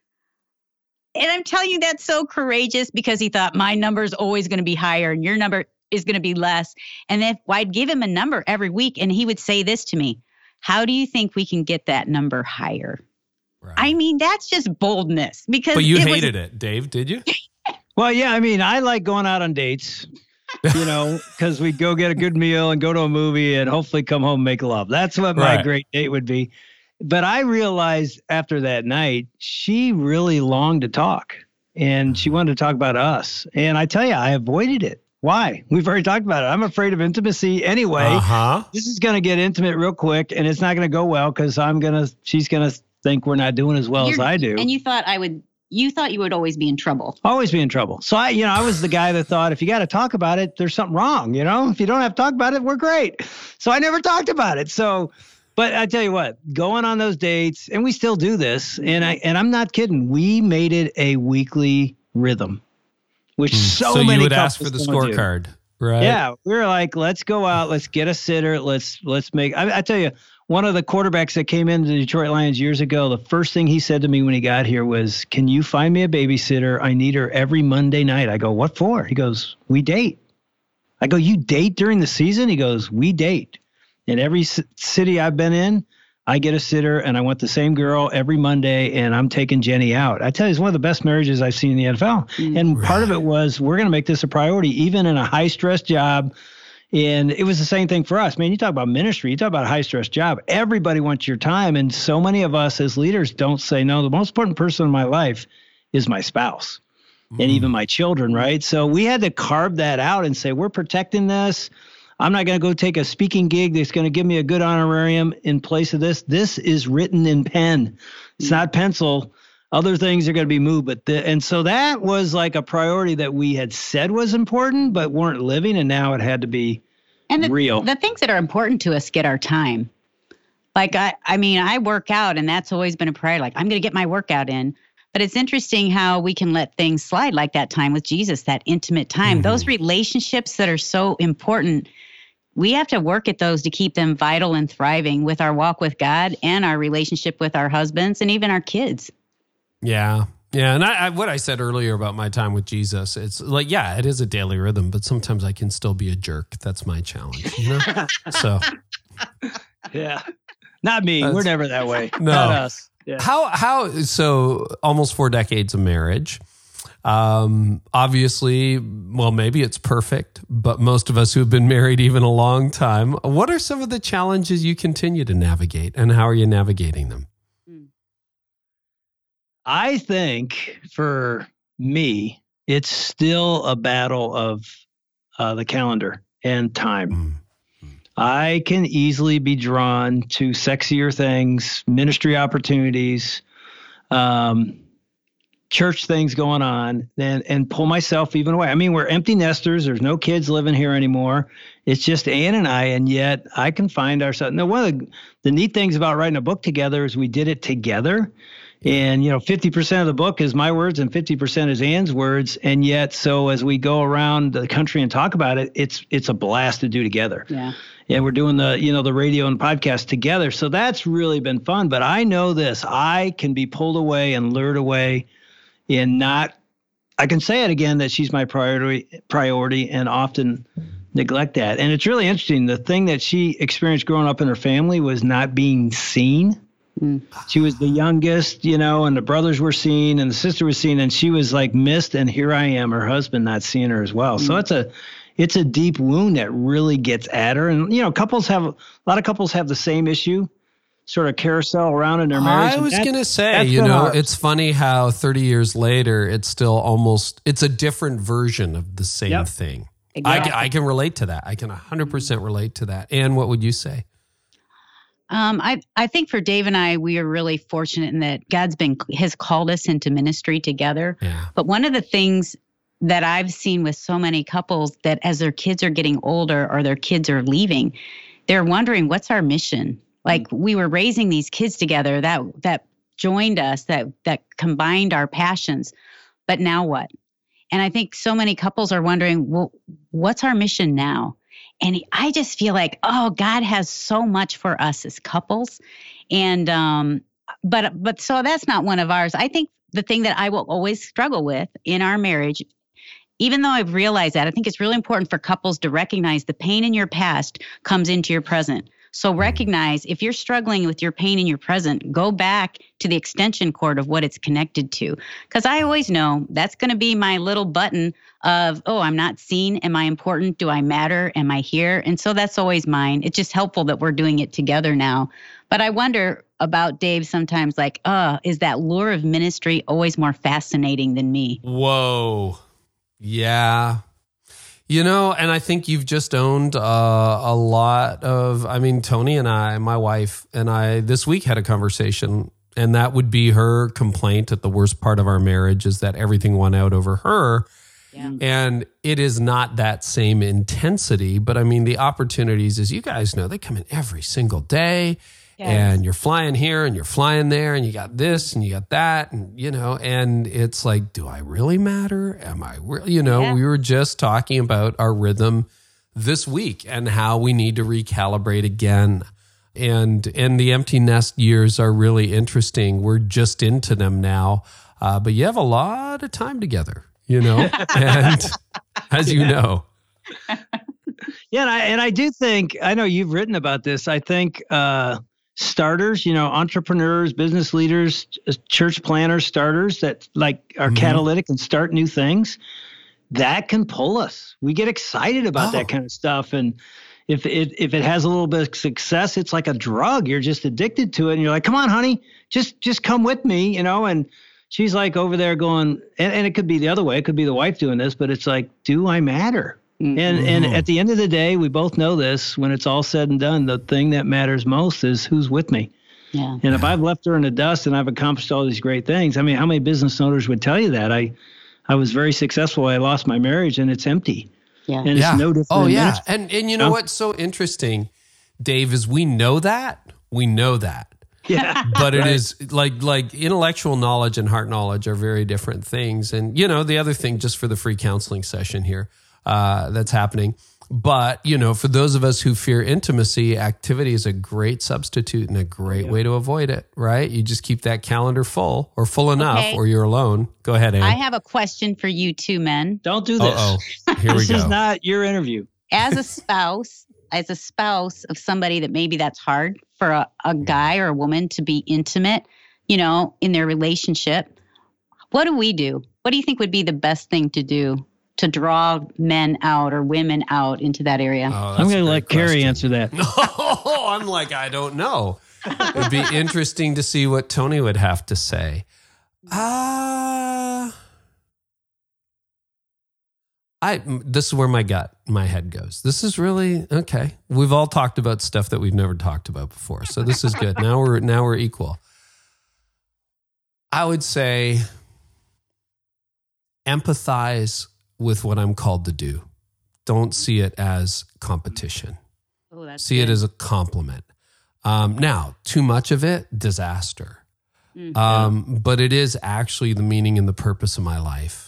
And I'm telling you, that's so courageous because he thought my number is always going to be higher and your number is going to be less. And if I'd give him a number every week and he would say this to me, how do you think we can get that number higher? Right. I mean, that's just boldness because But you it hated was, it, Dave, did you? well, yeah, I mean, I like going out on dates. You know, because we'd go get a good meal and go to a movie and hopefully come home and make love. That's what my right. great date would be. But I realized after that night, she really longed to talk and she wanted to talk about us. And I tell you, I avoided it. Why? We've already talked about it. I'm afraid of intimacy anyway. Uh-huh. This is going to get intimate real quick, and it's not going to go well because I'm going to, she's going to think we're not doing as well You're, as I do. And you thought I would, you thought you would always be in trouble. Always be in trouble. So I, you know, I was the guy that thought if you got to talk about it, there's something wrong. You know, if you don't have to talk about it, we're great. So I never talked about it. So, but I tell you what, going on those dates, and we still do this, and I, and I'm not kidding. We made it a weekly rhythm which mm. so, so many you would ask for the scorecard, right? Yeah, we were like, let's go out, let's get a sitter, let's let's make. I, I tell you, one of the quarterbacks that came into the Detroit Lions years ago, the first thing he said to me when he got here was, "Can you find me a babysitter? I need her every Monday night." I go, "What for?" He goes, "We date." I go, "You date during the season?" He goes, "We date." In every c- city I've been in, I get a sitter and I want the same girl every Monday and I'm taking Jenny out. I tell you, it's one of the best marriages I've seen in the NFL. Mm, and right. part of it was we're going to make this a priority, even in a high stress job. And it was the same thing for us. Man, you talk about ministry, you talk about a high stress job. Everybody wants your time. And so many of us as leaders don't say, no, the most important person in my life is my spouse mm. and even my children, right? So we had to carve that out and say, we're protecting this I'm not going to go take a speaking gig that's going to give me a good honorarium in place of this. This is written in pen. It's mm. not pencil. Other things are going to be moved, but the, and so that was like a priority that we had said was important, but weren't living, and now it had to be and the, real. The things that are important to us get our time. Like I, I mean, I work out, and that's always been a priority. Like I'm going to get my workout in. But it's interesting how we can let things slide like that time with Jesus, that intimate time. Mm-hmm. Those relationships that are so important we have to work at those to keep them vital and thriving with our walk with God and our relationship with our husbands and even our kids. Yeah. Yeah, and I, I, what I said earlier about my time with Jesus, it's like, yeah, it is a daily rhythm, but sometimes I can still be a jerk. That's my challenge, you know. so, yeah, not me. We're never that way. No, not us. Yeah. How how so? Almost four decades of marriage. Um, obviously, well, maybe it's perfect, but most of us who have been married even a long time, what are some of the challenges you continue to navigate and how are you navigating them? I think for me, it's still a battle of uh, the calendar and time. Mm. I can easily be drawn to sexier things, ministry opportunities, um, church things going on, and, and pull myself even away. I mean, we're empty nesters. There's no kids living here anymore. It's just Ann and I, and yet I can find ourselves. Now, one of the, the neat things about writing a book together is we did it together. And, you know, 50% of the book is my words and 50% is Ann's words. And yet, so as we go around the country and talk about it, it's, it's a blast to do together. Yeah. And we're doing the, you know, the radio and podcast together. So that's really been fun. But I know this, I can be pulled away and lured away and not, I can say it again that she's my priority, priority and often neglect that. And it's really interesting. The thing that she experienced growing up in her family was not being seen. She was the youngest, you know, and the brothers were seen and the sister was seen, and she was like missed. And here I am, her husband not seeing her as well. So mm. it's a it's a deep wound that really gets at her. And you know, couples have a lot of couples have the same issue, sort of carousel around in their marriage. I was that- going to say, you know, ours. it's funny how 30 years later, it's still almost, it's a different version of the same Yep. thing. I, Exactly. I can relate to that. I can 100% relate to that. And what would you say? Um, I I think for Dave and I, we are really fortunate in that God's been has called us into ministry together. Yeah. But one of the things that I've seen with so many couples that as their kids are getting older or their kids are leaving, they're wondering what's our mission. Like we were raising these kids together that that joined us that that combined our passions, but now what? And I think so many couples are wondering, well, what's our mission now? And I just feel like, oh, God has so much for us as couples. And um, but but so that's not one of ours. I think the thing that I will always struggle with in our marriage, even though I've realized that, I think it's really important for couples to recognize the pain in your past comes into your present. So recognize if you're struggling with your pain in your present, go back to the extension cord of what it's connected to. Because I always know that's going to be my little button of, oh, I'm not seen. Am I important? Do I matter? Am I here? And so that's always mine. It's just helpful that we're doing it together now. But I wonder about Dave sometimes, like, uh, is that lure of ministry always more fascinating than me? Whoa. Yeah. You know, and I think you've just owned uh, a lot of. I mean, Toni and I, my wife and I, this week had a conversation, and that would be her complaint at the worst part of our marriage is that everything won out over her. Yeah. And it is not that same intensity, but I mean, the opportunities, as you guys know, they come in every single day. And you're flying here and you're flying there, and you got this and you got that, and you know, and it's like, do I really matter? Am I really, you know, Yeah. we were just talking about our rhythm this week and how we need to recalibrate again. And and the empty nest years are really interesting. We're just into them now, uh, but you have a lot of time together, you know, and as you know, Yeah, and I and I do think I know you've written about this. I think uh, starters, you know, entrepreneurs, business leaders, church planners, starters that like are Mhm. catalytic and start new things, that can pull us. We get excited about Oh. that kind of stuff, and if it if it has a little bit of success, it's like a drug. You're just addicted to it, and you're like, "Come on, honey, just just come with me," you know, and. She's like over there going, and, and it could be the other way. It could be the wife doing this, but it's like, do I matter? And and Mhm. at the end of the day, we both know this. When it's all said and done, the thing that matters most is who's with me. Yeah. And if I've left her in the dust and I've accomplished all these great things, I mean, how many business owners would tell you that? I I was very successful. I lost my marriage and it's empty. Yeah. And it's no different. Oh yeah, ministry. and and you know Yeah. what's so interesting, Dave, is we know that we know that, Yeah. but it Right. is like like intellectual knowledge and heart knowledge are very different things. And you know the other thing, just for the free counseling session here uh, that's happening. But you know, for those of us who fear intimacy, activity is a great substitute and a great way to avoid it. Right? You just keep that calendar full or full enough, Okay. or you're alone. Go ahead, Ann. I have a question for you two men. Don't do this. Oh, here we This is not your interview. As a spouse, as a spouse of somebody that maybe that's hard for a, a guy or a woman to be intimate, you know, in their relationship, What do we do? What do you think would be the best thing to do to draw men out or women out into that area? Oh, I'm going to let Carey answer that. No, I'm like, I don't know. It'd be interesting to see what Toni would have to say. Uh, I this is where my gut, my head goes. This is really okay. We've all talked about stuff that we've never talked about before, so this is good. now we're now we're equal. I would say empathize with what I'm called to do. Don't see it as competition. Oh, that's see it as a compliment. Um, now, too much of it, disaster. Mm. Um, but it is actually the meaning and the purpose of my life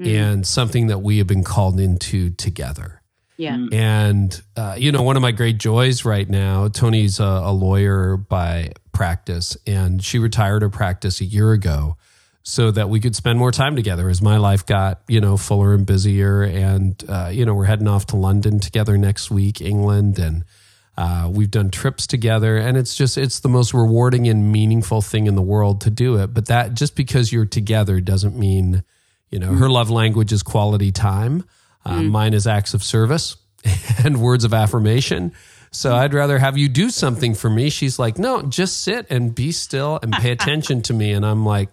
Mm. and something that we have been called into together. yeah. And, uh, you know, one of my great joys right now, Toni's a, a lawyer by practice, and she retired her practice a year ago so that we could spend more time together as my life got, you know, fuller and busier. And, uh, you know, we're heading off to London together next week, England. And, uh, we've done trips together, and it's just it's the most rewarding and meaningful thing in the world to do it. But that just because you're together doesn't mean, you know, her love language is quality time. Uh, Mine is acts of service and words of affirmation. So I'd rather have you do something for me. She's like, no, just sit and be still and pay attention to me. And I'm like,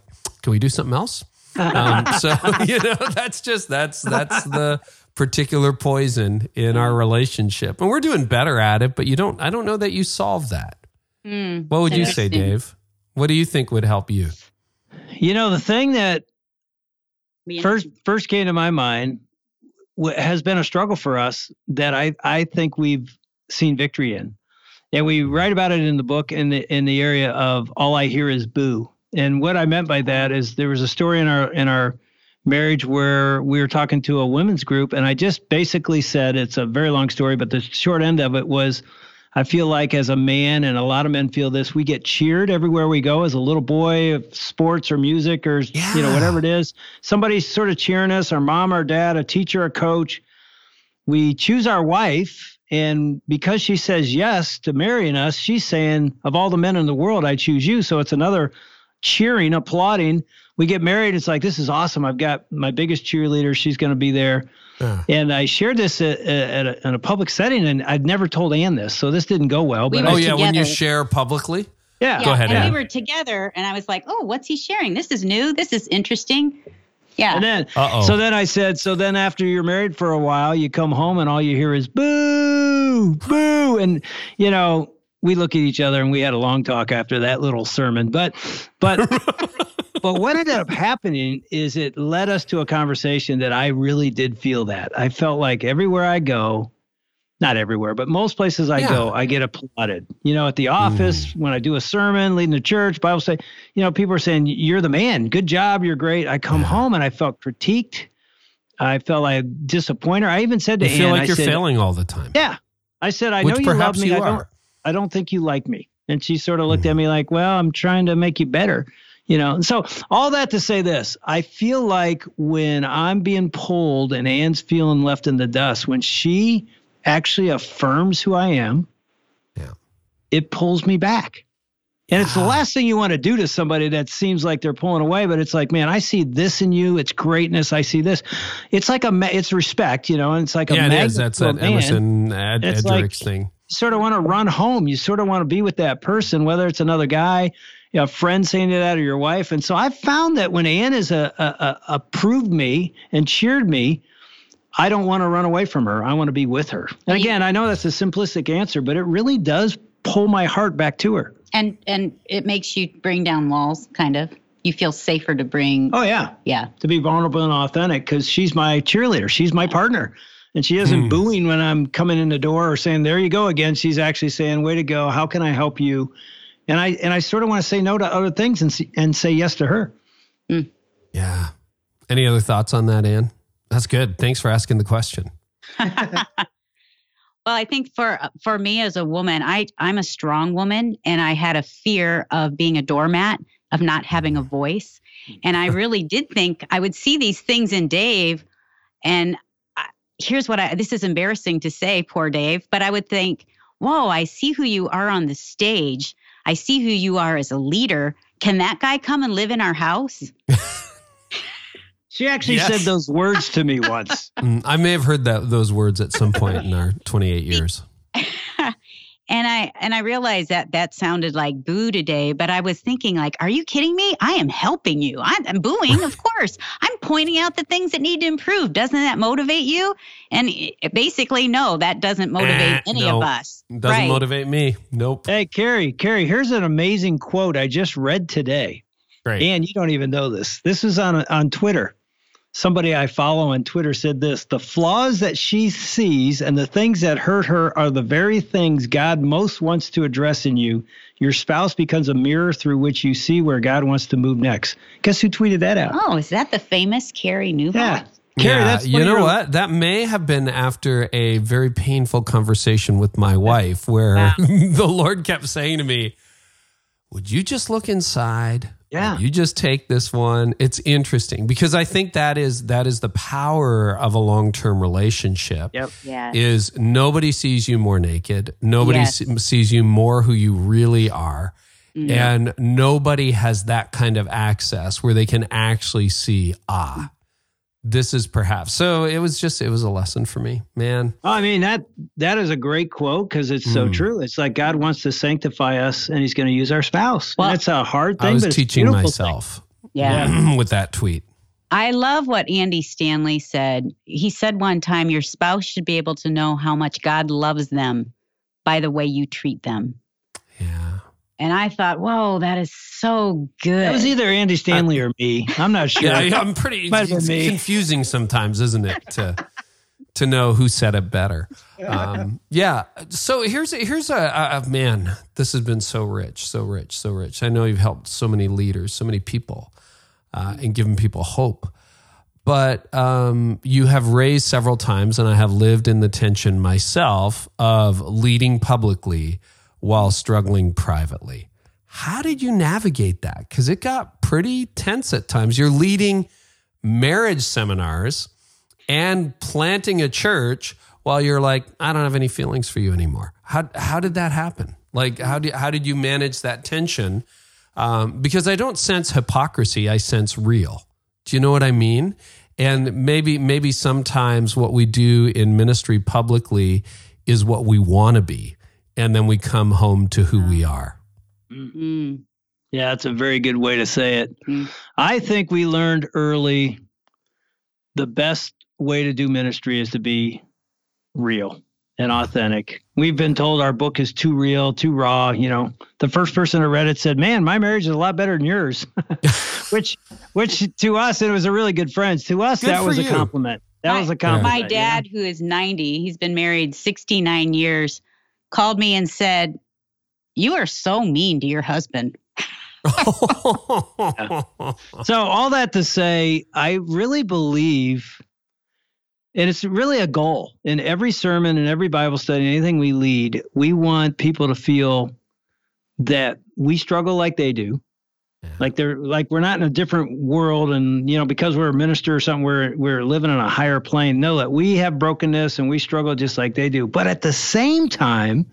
can we do something else? Um, so you know, that's just that's that's the particular poison in our relationship, and we're doing better at it. But you don't. I don't know that you solve that. Mm. What would you say, Dave? What do you think would help you? You know, the thing that first first came to my mind has been a struggle for us that I I think we've seen victory in, and we write about it in the book in the in the area of all I hear is boo. And what I meant by that is there was a story in our in our marriage where we were talking to a women's group, and I just basically said it's a very long story, but the short end of it was. I feel like as a man, and a lot of men feel this, we get cheered everywhere we go as a little boy of sports or music or you know whatever it is. Somebody's sort of cheering us, our mom or dad, a teacher, a coach. We choose our wife, and because she says yes to marrying us, she's saying, of all the men in the world, I choose you. So it's another cheering, applauding. We get married. It's like, this is awesome. I've got my biggest cheerleader. She's going to be there. Yeah. And I shared this at, at a, in a public setting, and I'd never told Ann this, so this didn't go well. But were I, Oh yeah, when you share publicly. yeah, Go ahead, And Ann. we were together, and I was like, "Oh, what's he sharing? This is new. This is interesting." Yeah. And then, Uh-oh. so then I said, so then after you're married for a while, you come home and all you hear is boo, boo, and you know we look at each other and we had a long talk after that little sermon, but, but. But what ended up happening is it led us to a conversation that I really did feel that. I felt like everywhere I go, not everywhere, but most places I Yeah. go, I get applauded. You know, at the office, mm. when I do a sermon, leading the church, Bible study, you know, people are saying, You're the man. Good job. You're great. I come Yeah. home and I felt critiqued. I felt like disappointed. I even said to You feel Ann, like I you're said, failing all the time. Yeah. I said, I Which know you love me. you I don't. I don't think you like me. And she sort of looked at me like, well, I'm trying to make you better, you know. And so all that to say this, I feel like when I'm being pulled and Ann's feeling left in the dust, when she actually affirms who I am, Yeah. it pulls me back. And it's the Ah. last thing you want to do to somebody that seems like they're pulling away, but it's like, man, I see this in you. It's greatness. I see this. It's like a, it's respect, you know, and it's like a Yeah, it is. That's that man Emerson Ed, Eggerichs like- thing. You sort of want to run home. You sort of want to be with that person, whether it's another guy, you know, a friend saying that or your wife. And so I found that when Ann has a, a, a approved me and cheered me, I don't want to run away from her. I want to be with her. And again, I know that's a simplistic answer, but it really does pull my heart back to her. and and it makes you bring down walls, kind of. You feel safer to bring. Oh yeah, Yeah. to be vulnerable and authentic because she's my cheerleader. She's my partner. And she isn't Hmm. booing when I'm coming in the door or saying, there you go again. She's actually saying, way to go. How can I help you? And I and I sort of want to say no to other things and see, and say yes to her. Yeah. Any other thoughts on that, Ann? That's good. Thanks for asking the question. Well, I think for for me as a woman, I I'm a strong woman, and I had a fear of being a doormat, of not having a voice, and I really did think I would see these things in Dave, and I, here's what I this is embarrassing to say, poor Dave, but I would think, whoa, I see who you are on the stage, I see who you are as a leader. Can that guy come and live in our house? She actually Yes. said those words to me once. Mm, I may have heard that those words at some point in our 28 years. And I and I realized that that sounded like boo today, but I was thinking like, are you kidding me? I am helping you. I'm, I'm booing, of course. I'm pointing out the things that need to improve. Doesn't that motivate you? And it- basically, no, that doesn't motivate Eh, any no. of us. Doesn't right. motivate me. Nope. Hey, Carey, Carey, here's an amazing quote I just read today. Great. And you don't even know this. This is on on Twitter. Somebody I follow on Twitter said this The flaws that she sees and the things that hurt her are the very things God most wants to address in you. Your spouse becomes a mirror through which you see where God wants to move next. Guess who tweeted that out? Oh, is that the famous Carey Nieuwhof? Yeah. Carey, yeah, that's you know what? That may have been after a very painful conversation with my wife where Wow. the Lord kept saying to me, Would you just look inside? Yeah. Would you just take this one. It's interesting because I think that is that is the power of a long-term relationship. Yep. Yeah. Is nobody sees you more naked. Nobody Yes. sees you more who you really are. Mm-hmm. And nobody has that kind of access where they can actually see, ah, this is perhaps. So it was just, it was a lesson for me, man. I mean that that is a great quote because it's so Mm. true. It's like God wants to sanctify us, and He's going to use our spouse. Well, That's a hard thing. I was but teaching beautiful thing. myself yeah. with that tweet. I love what Andy Stanley said. He said one time, Your spouse should be able to know how much God loves them by the way you treat them. Yeah. And I thought, whoa, that is so good. That was either Andy Stanley or me. I'm not sure. Yeah, yeah, I'm pretty Might it's confusing sometimes, isn't it? To to know who said it better. Um, yeah. So here's a, here's a, a, a man. This has been so rich, so rich, so rich. I know you've helped so many leaders, so many people, uh, and given people hope. But um, you have raised several times, and I have lived in the tension myself of leading publicly while struggling privately. How did you navigate that? Because it got pretty tense at times. You're leading marriage seminars and planting a church while you're like, I don't have any feelings for you anymore. How how did that happen? Like how did how did you manage that tension? Um, because I don't sense hypocrisy, I sense real. Do you know what I mean? And maybe maybe sometimes what we do in ministry publicly is what we want to be, and then we come home to who we are. Mm, Yeah, that's a very good way to say it. Mm. I think we learned early the best way to do ministry is to be real and authentic. We've been told our book is too real, too raw. You know, the first person who read it said, "Man, my marriage is a lot better than yours," which, which to us, it was a really good friend. To us, Good that for was a compliment. That My- was a compliment. My yeah. dad, who is 90, he's been married 69 years, called me and said, You are so mean to your husband. So all that to say, I really believe, and it's really a goal in every sermon and every Bible study, anything we lead, we want people to feel that we struggle like they do. Yeah. Like they're like we're not in a different world, and you know because we're a minister or something, we're we're living on a higher plane. No, that we have brokenness and we struggle just like they do. But at the same time,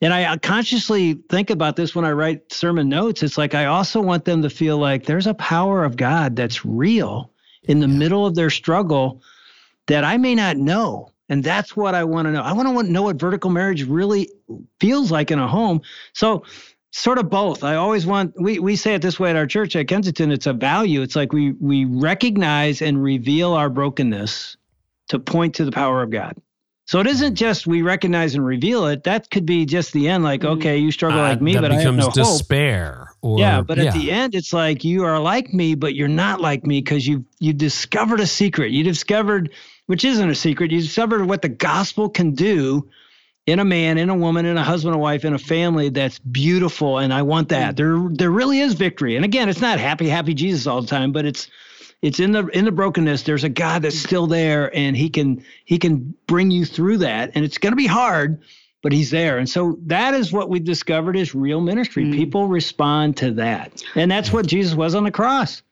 and I consciously think about this when I write sermon notes. It's like I also want them to feel like there's a power of God that's real in the middle of their struggle that I may not know. And that's what I want to know. I want to know what vertical marriage really feels like in a home. So, sort of both. I always want we we say it this way at our church at Kensington, it's a value. It's like we we recognize and reveal our brokenness to point to the power of God. So it isn't just we recognize and reveal it. That could be just the end. Like, Mhm. okay, you struggle like Uh, me, but I have no hope. despair. Or, Yeah, but at the end, it's like you are like me, but you're not like me because you you discovered a secret. You discovered, which isn't a secret. You discovered what the gospel can do in a man, in a woman, in a husband, a wife, in a family. That's beautiful, and I want that. There there really is victory. And again, it's not happy, happy Jesus all the time, but it's it's in the in the brokenness. There's a God that's still there, and he can he can bring you through that. And it's going to be hard, but he's there. And so that is what we've discovered is real ministry. Mm. People respond to that. And that's what Jesus was on the cross.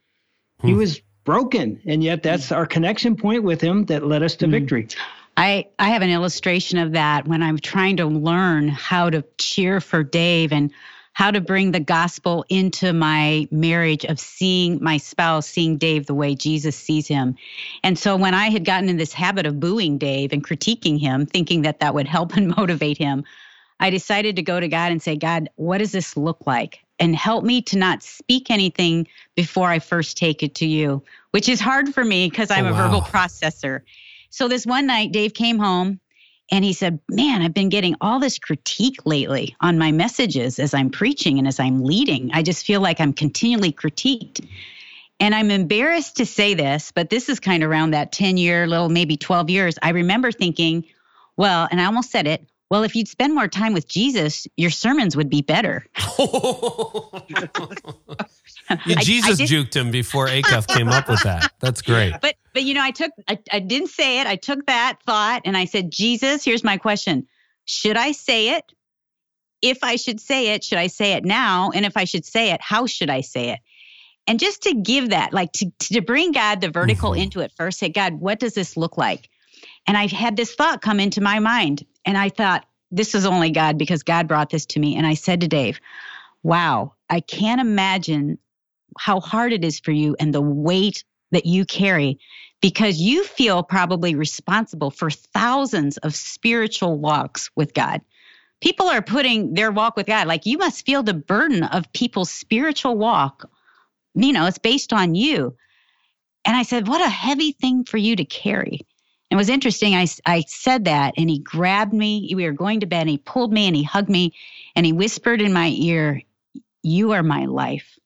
He Hmm. was broken, and yet that's our connection point with him that led us to Mm. victory. I, I have an illustration of that when I'm trying to learn how to cheer for Dave and how to bring the gospel into my marriage of seeing my spouse, seeing Dave the way Jesus sees him. And so when I had gotten in this habit of booing Dave and critiquing him, thinking that that would help and motivate him, I decided to go to God and say, God, what does this look like? And help me to not speak anything before I first take it to you, which is hard for me because I'm Oh, a verbal processor. So this one night, Dave came home and he said, Man, I've been getting all this critique lately on my messages as I'm preaching and as I'm leading. I just feel like I'm continually critiqued. And I'm embarrassed to say this, but this is kind of around that 10 year, little maybe 12 years. I remember thinking, well, and I almost said it, well, if you'd spend more time with Jesus, your sermons would be better. You Jesus I did- juked him before Acuff came up with that. That's great. But but you know, I took I, I didn't say it. I took that thought and I said, Jesus, here's my question. Should I say it? If I should say it, should I say it now? And if I should say it, how should I say it? And just to give that, like to, to bring God the vertical Mhm. into it first, say, God, what does this look like? And I've had this thought come into my mind. And I thought, this is only God because God brought this to me. And I said to Dave, wow, I can't imagine how hard it is for you and the weight that you carry because you feel probably responsible for thousands of spiritual walks with God. People are putting their walk with God, like you must feel the burden of people's spiritual walk. You know, it's based on you. And I said, What a heavy thing for you to carry. It was interesting. I, I said that, and he grabbed me. We were going to bed, and he pulled me and he hugged me, and he whispered in my ear, You are my life.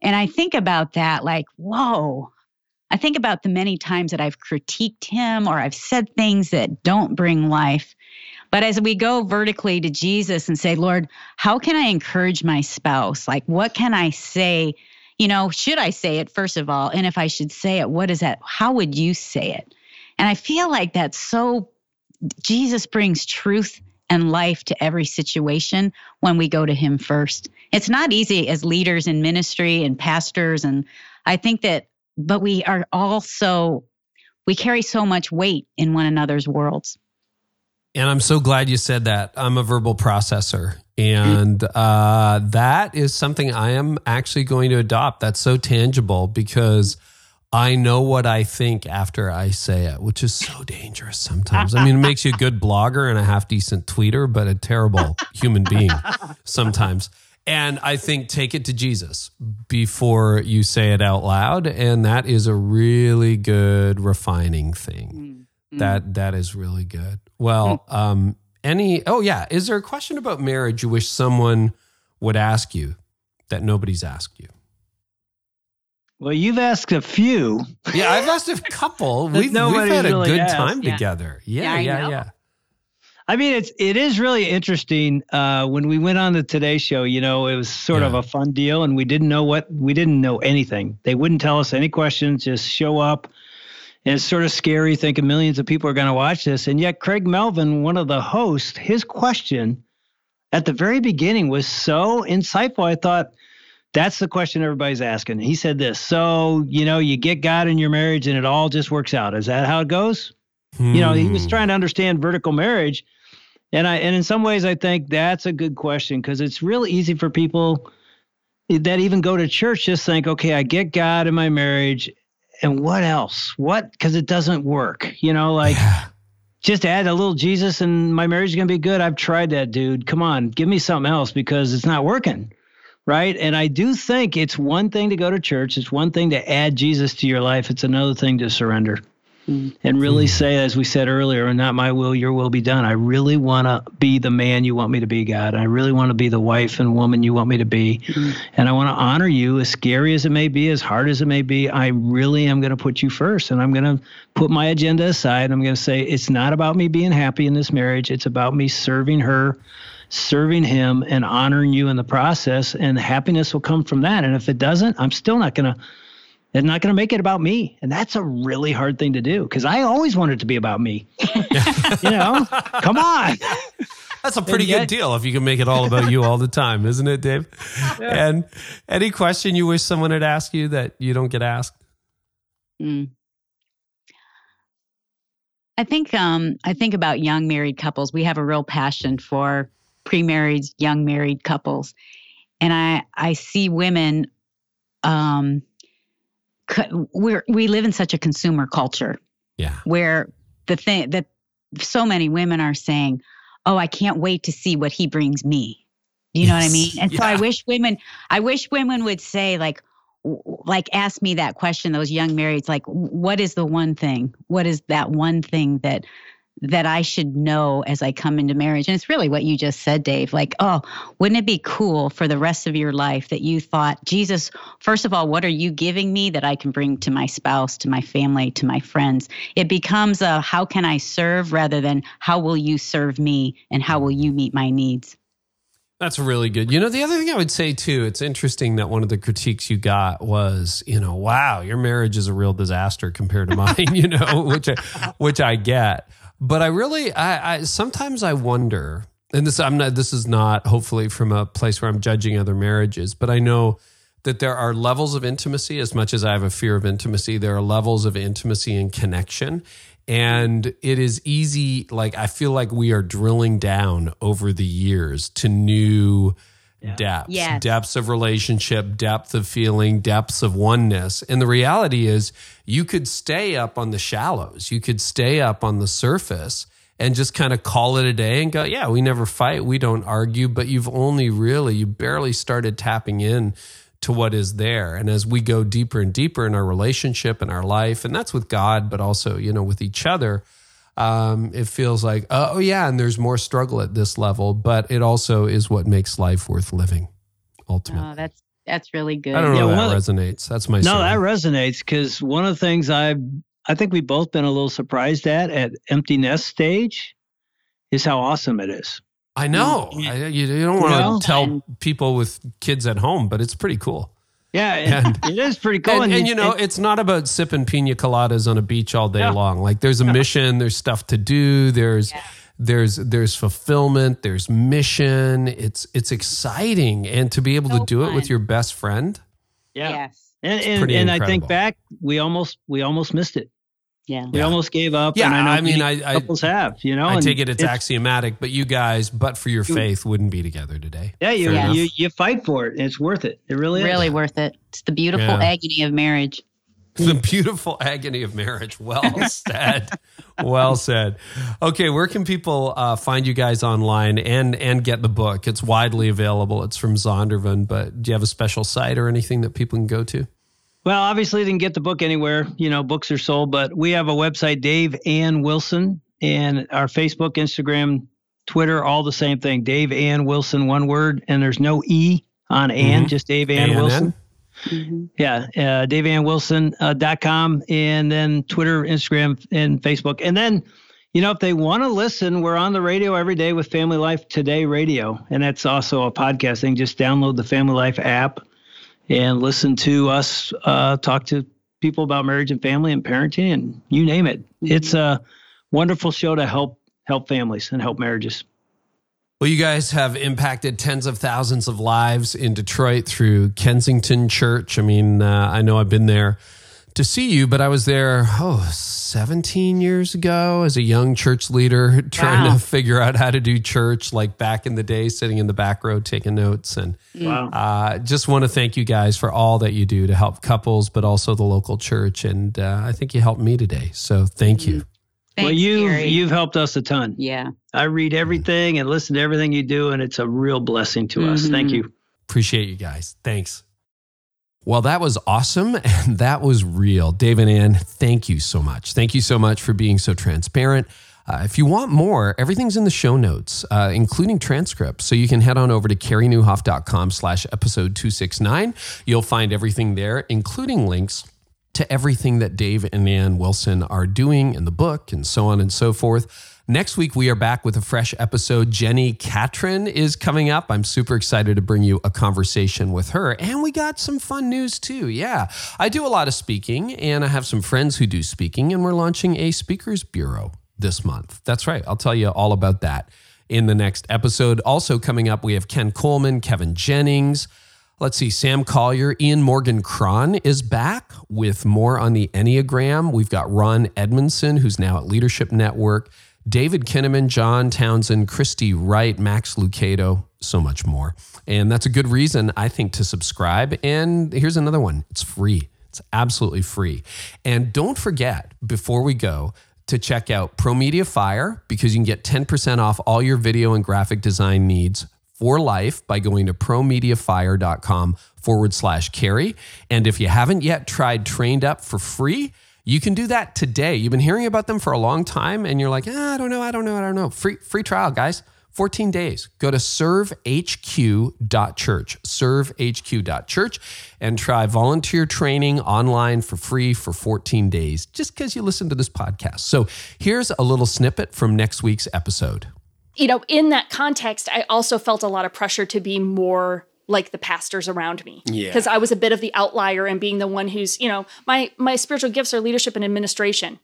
And I think about that like, whoa. I think about the many times that I've critiqued him or I've said things that don't bring life. But as we go vertically to Jesus and say, Lord, how can I encourage my spouse? Like, what can I say? You know, should I say it, first of all? And if I should say it, what is that? How would you say it? And I feel like that's so, Jesus brings truth and life to every situation when we go to him first. It's not easy as leaders in ministry and pastors. And I think that, but we are also, we carry so much weight in one another's worlds. And I'm so glad you said that. I'm a verbal processor. And uh, that is something I am actually going to adopt. That's so tangible because I know what I think after I say it, which is so dangerous sometimes. I mean, it makes you a good blogger and a half decent tweeter, but a terrible human being sometimes. And I think take it to Jesus before you say it out loud. And that is a really good refining thing. That that is really good. Well, um, any oh yeah, is there a question about marriage you wish someone would ask you that nobody's asked you? Well, you've asked a few. Yeah, I've asked a couple. We've, we've nobody's had a really good asked. time Yeah. together. Yeah, Yeah, yeah, know. yeah. I mean, it's it is really interesting. Uh, when we went on the Today Show, you know, it was sort of a fun deal, and we didn't know what we didn't know anything. They wouldn't tell us any questions, just show up. And it's sort of scary thinking millions of people are going to watch this, and yet Craig Melvin, one of the hosts, his question at the very beginning was so insightful. I thought that's the question everybody's asking. He said this: So you know, you get God in your marriage, and it all just works out. Is that how it goes? you know he was Hmm. trying to understand vertical marriage and i and in some ways i think that's a good question because it's real easy for people that even go to church just think okay i get god in my marriage and what else? What? Because it doesn't work you know like Yeah. just add a little jesus and my marriage is going to be good. I've tried that dude. Come on give me something else because it's not working right? And i do think it's one thing to go to church. It's one thing to add jesus to your life. It's another thing to surrender and really hmm. say, as we said earlier, not my will, your will be done. I really want to be the man you want me to be, God. I really want to be the wife and woman you want me to be. Hmm. And I want to honor you, as scary as it may be, as hard as it may be. I really am going to put you first. And I'm going to put my agenda aside. I'm going to say, it's not about me being happy in this marriage. It's about me serving her, serving him, and honoring you in the process. And happiness will come from that. And if it doesn't, I'm still not going to it's not going to make it about me. And that's a really hard thing to do because I always wanted it to be about me. you know, come on. That's a pretty yet- good deal if you can make it all about you all the time, isn't it, Dave? And any question you wish someone had asked you that you don't get asked? Mm. I think um, I think about young married couples. We have a real passion for pre-married, young married couples, and I I see women. Um, we we live in such a consumer culture. Yeah. Where the thing that so many women are saying, "Oh, I can't wait to see what he brings me." You know what I mean? And yeah. so I wish women, I wish women would say like, like ask me that question. Those young marrieds, like, what is the one thing? What is that one thing that that I should know as I come into marriage. And it's really what you just said, Dave. Like, oh, wouldn't it be cool for the rest of your life that you thought, Jesus, first of all, what are you giving me that I can bring to my spouse, to my family, to my friends? It becomes a how can I serve rather than how will you serve me and how will you meet my needs? That's really good. You know, the other thing I would say too, it's interesting that one of the critiques you got was, you know, wow, your marriage is a real disaster compared to mine, you know, which I, which I get. But I really, I, I sometimes I wonder, and this I'm not. This is not hopefully from a place where I'm judging other marriages, but I know that there are levels of intimacy. As much as I have a fear of intimacy, there are levels of intimacy and connection. And it is easy, like, I feel like we are drilling down over the years to new yeah. depths, yes. depths of relationship, depth of feeling, depths of oneness. And the reality is, you could stay up on the shallows, you could stay up on the surface and just kind of call it a day and go, yeah, we never fight, we don't argue, but you've only really, you barely started tapping in to what is there. And as we go deeper and deeper in our relationship and our life, and that's with God, but also, you know, with each other um, it feels like, oh, yeah, and there's more struggle at this level, but it also is what makes life worth living ultimately. Oh, that's that's really good. I don't know yeah, that resonates. That's my no, story. that resonates because one of the things I I think we've both been a little surprised at at empty nest stage is how awesome it is. I know. I, you, you, don't want to tell people with kids at home, but it's pretty cool. Yeah, and, it is pretty cool. And, and, and you know, it's not about sipping pina coladas on a beach all day yeah. long. Like there's a mission, there's stuff to do, there's yeah. there's there's fulfillment, there's mission. It's it's exciting, and to be able so to do fun. it with your best friend. Yeah. Yes. And and, and I think back, we almost we almost missed it. Yeah. We almost gave up. Yeah. I, I mean, I, couples have, you know, I take it it's, it's, axiomatic, but you guys, but for your faith, wouldn't be together today. Yeah. You, you, you, fight for it. It's worth it. It really really is. worth it. It's the beautiful yeah. agony of marriage. The beautiful agony of marriage. Well said. well said. Okay. Where can people uh, find you guys online and, and get the book? It's widely available. It's from Zondervan, but do you have a special site or anything that people can go to? Well, obviously, they can get the book anywhere. You know, books are sold, but we have a website, Dave Ann Wilson, and our Facebook, Instagram, Twitter, all the same thing. Dave Ann Wilson, one word, and there's no E on Ann, mm-hmm. just Dave Ann Wilson. Mm-hmm. Yeah, uh, DaveAnnWilson.com, uh, and then Twitter, Instagram, and Facebook. And then, you know, if they want to listen, we're on the radio every day with FamilyLife Today Radio, and that's also a podcast thing. Just download the FamilyLife app and listen to us uh, talk to people about marriage and family and parenting and you name it. Mm-hmm. It's a wonderful show to help help families and help marriages. Well, you guys have impacted tens of thousands of lives in Detroit through Kensington Church. I mean, uh, I know I've been there to see you, but I was there, oh, 17 years ago as a young church leader trying wow. to figure out how to do church like back in the day, sitting in the back row taking notes. And wow. uh, just want to thank you guys for all that you do to help couples, but also the local church. And uh, I think you helped me today. So thank you. Thanks, well, you you've helped us a ton. Yeah, I read everything and listen to everything you do, and it's a real blessing to mm-hmm. us. Thank you. Appreciate you guys. Thanks. Well, that was awesome and that was real. Dave and Ann, thank you so much. Thank you so much for being so transparent. Uh, if you want more, everything's in the show notes, uh, including transcripts. So you can head on over to careynieuwhof.com slash episode 269. You'll find everything there, including links to everything that Dave and Ann Wilson are doing in the book and so on and so forth. Next week, we are back with a fresh episode. Jenni Catron is coming up. I'm super excited to bring you a conversation with her. And we got some fun news too. Yeah, I do a lot of speaking, and I have some friends who do speaking, and we're launching a speakers bureau this month. That's right. I'll tell you all about that in the next episode. Also, coming up, we have Ken Coleman, Kevin Jennings. Let's see, Sam Collier, Ian Morgan Cron is back with more on the Enneagram. We've got Ron Edmondson, who's now at Leadership Network. David Kinnaman, John Townsend, Christy Wright, Max Lucado, so much more. And that's a good reason, I think, to subscribe. And here's another one it's free. It's absolutely free. And don't forget, before we go, to check out Pro Media Fire because you can get 10% off all your video and graphic design needs for life by going to promediafire.com forward slash carey. And if you haven't yet tried TrainedUp for free, you can do that today. You've been hearing about them for a long time and you're like, ah, I don't know, I don't know, I don't know. Free free trial, guys. 14 days. Go to servehq.church, servehq.church, and try volunteer training online for free for 14 days just because you listen to this podcast. So here's a little snippet from next week's episode. You know, in that context, I also felt a lot of pressure to be more like the pastors around me. Yeah. because i was a bit of the outlier and being the one who's you know my my spiritual gifts are leadership and administration.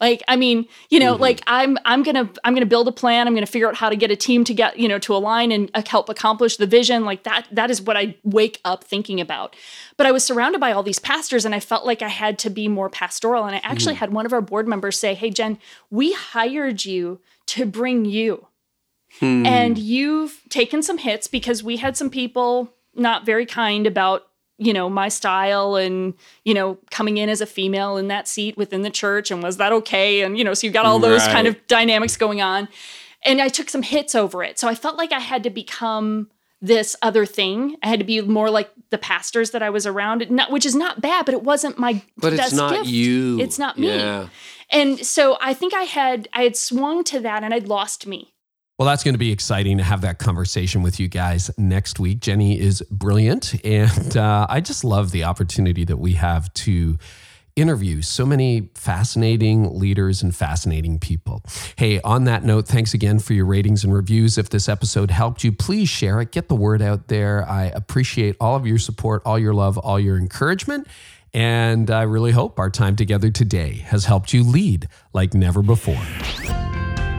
Like i mean you know like i'm i'm gonna i'm gonna build a plan. I'm gonna figure out how to get a team to get you know to align and uh, help accomplish the vision. Like that that is what i wake up thinking about. But i was surrounded by all these pastors and i felt like i had to be more pastoral. And i actually had one of our board members say hey jen we hired you to bring you and hmm. you've taken some hits because we had some people not very kind about you know my style and you know coming in as a female in that seat within the church and was that okay? And you know so you got all those kind of dynamics going on. And i took some hits over it. So i felt like i had to become this other thing. I had to be more like the pastors that i was around. Not, which is not bad but it wasn't my But it's not gift. you. it's not me. Yeah. and so i think i had i had swung to that and i'd lost me Well, that's going to be exciting to have that conversation with you guys next week. Jenni is brilliant. And uh, I just love the opportunity that we have to interview so many fascinating leaders and fascinating people. Hey, on that note, thanks again for your ratings and reviews. If this episode helped you, please share it, get the word out there. I appreciate all of your support, all your love, all your encouragement. And I really hope our time together today has helped you lead like never before.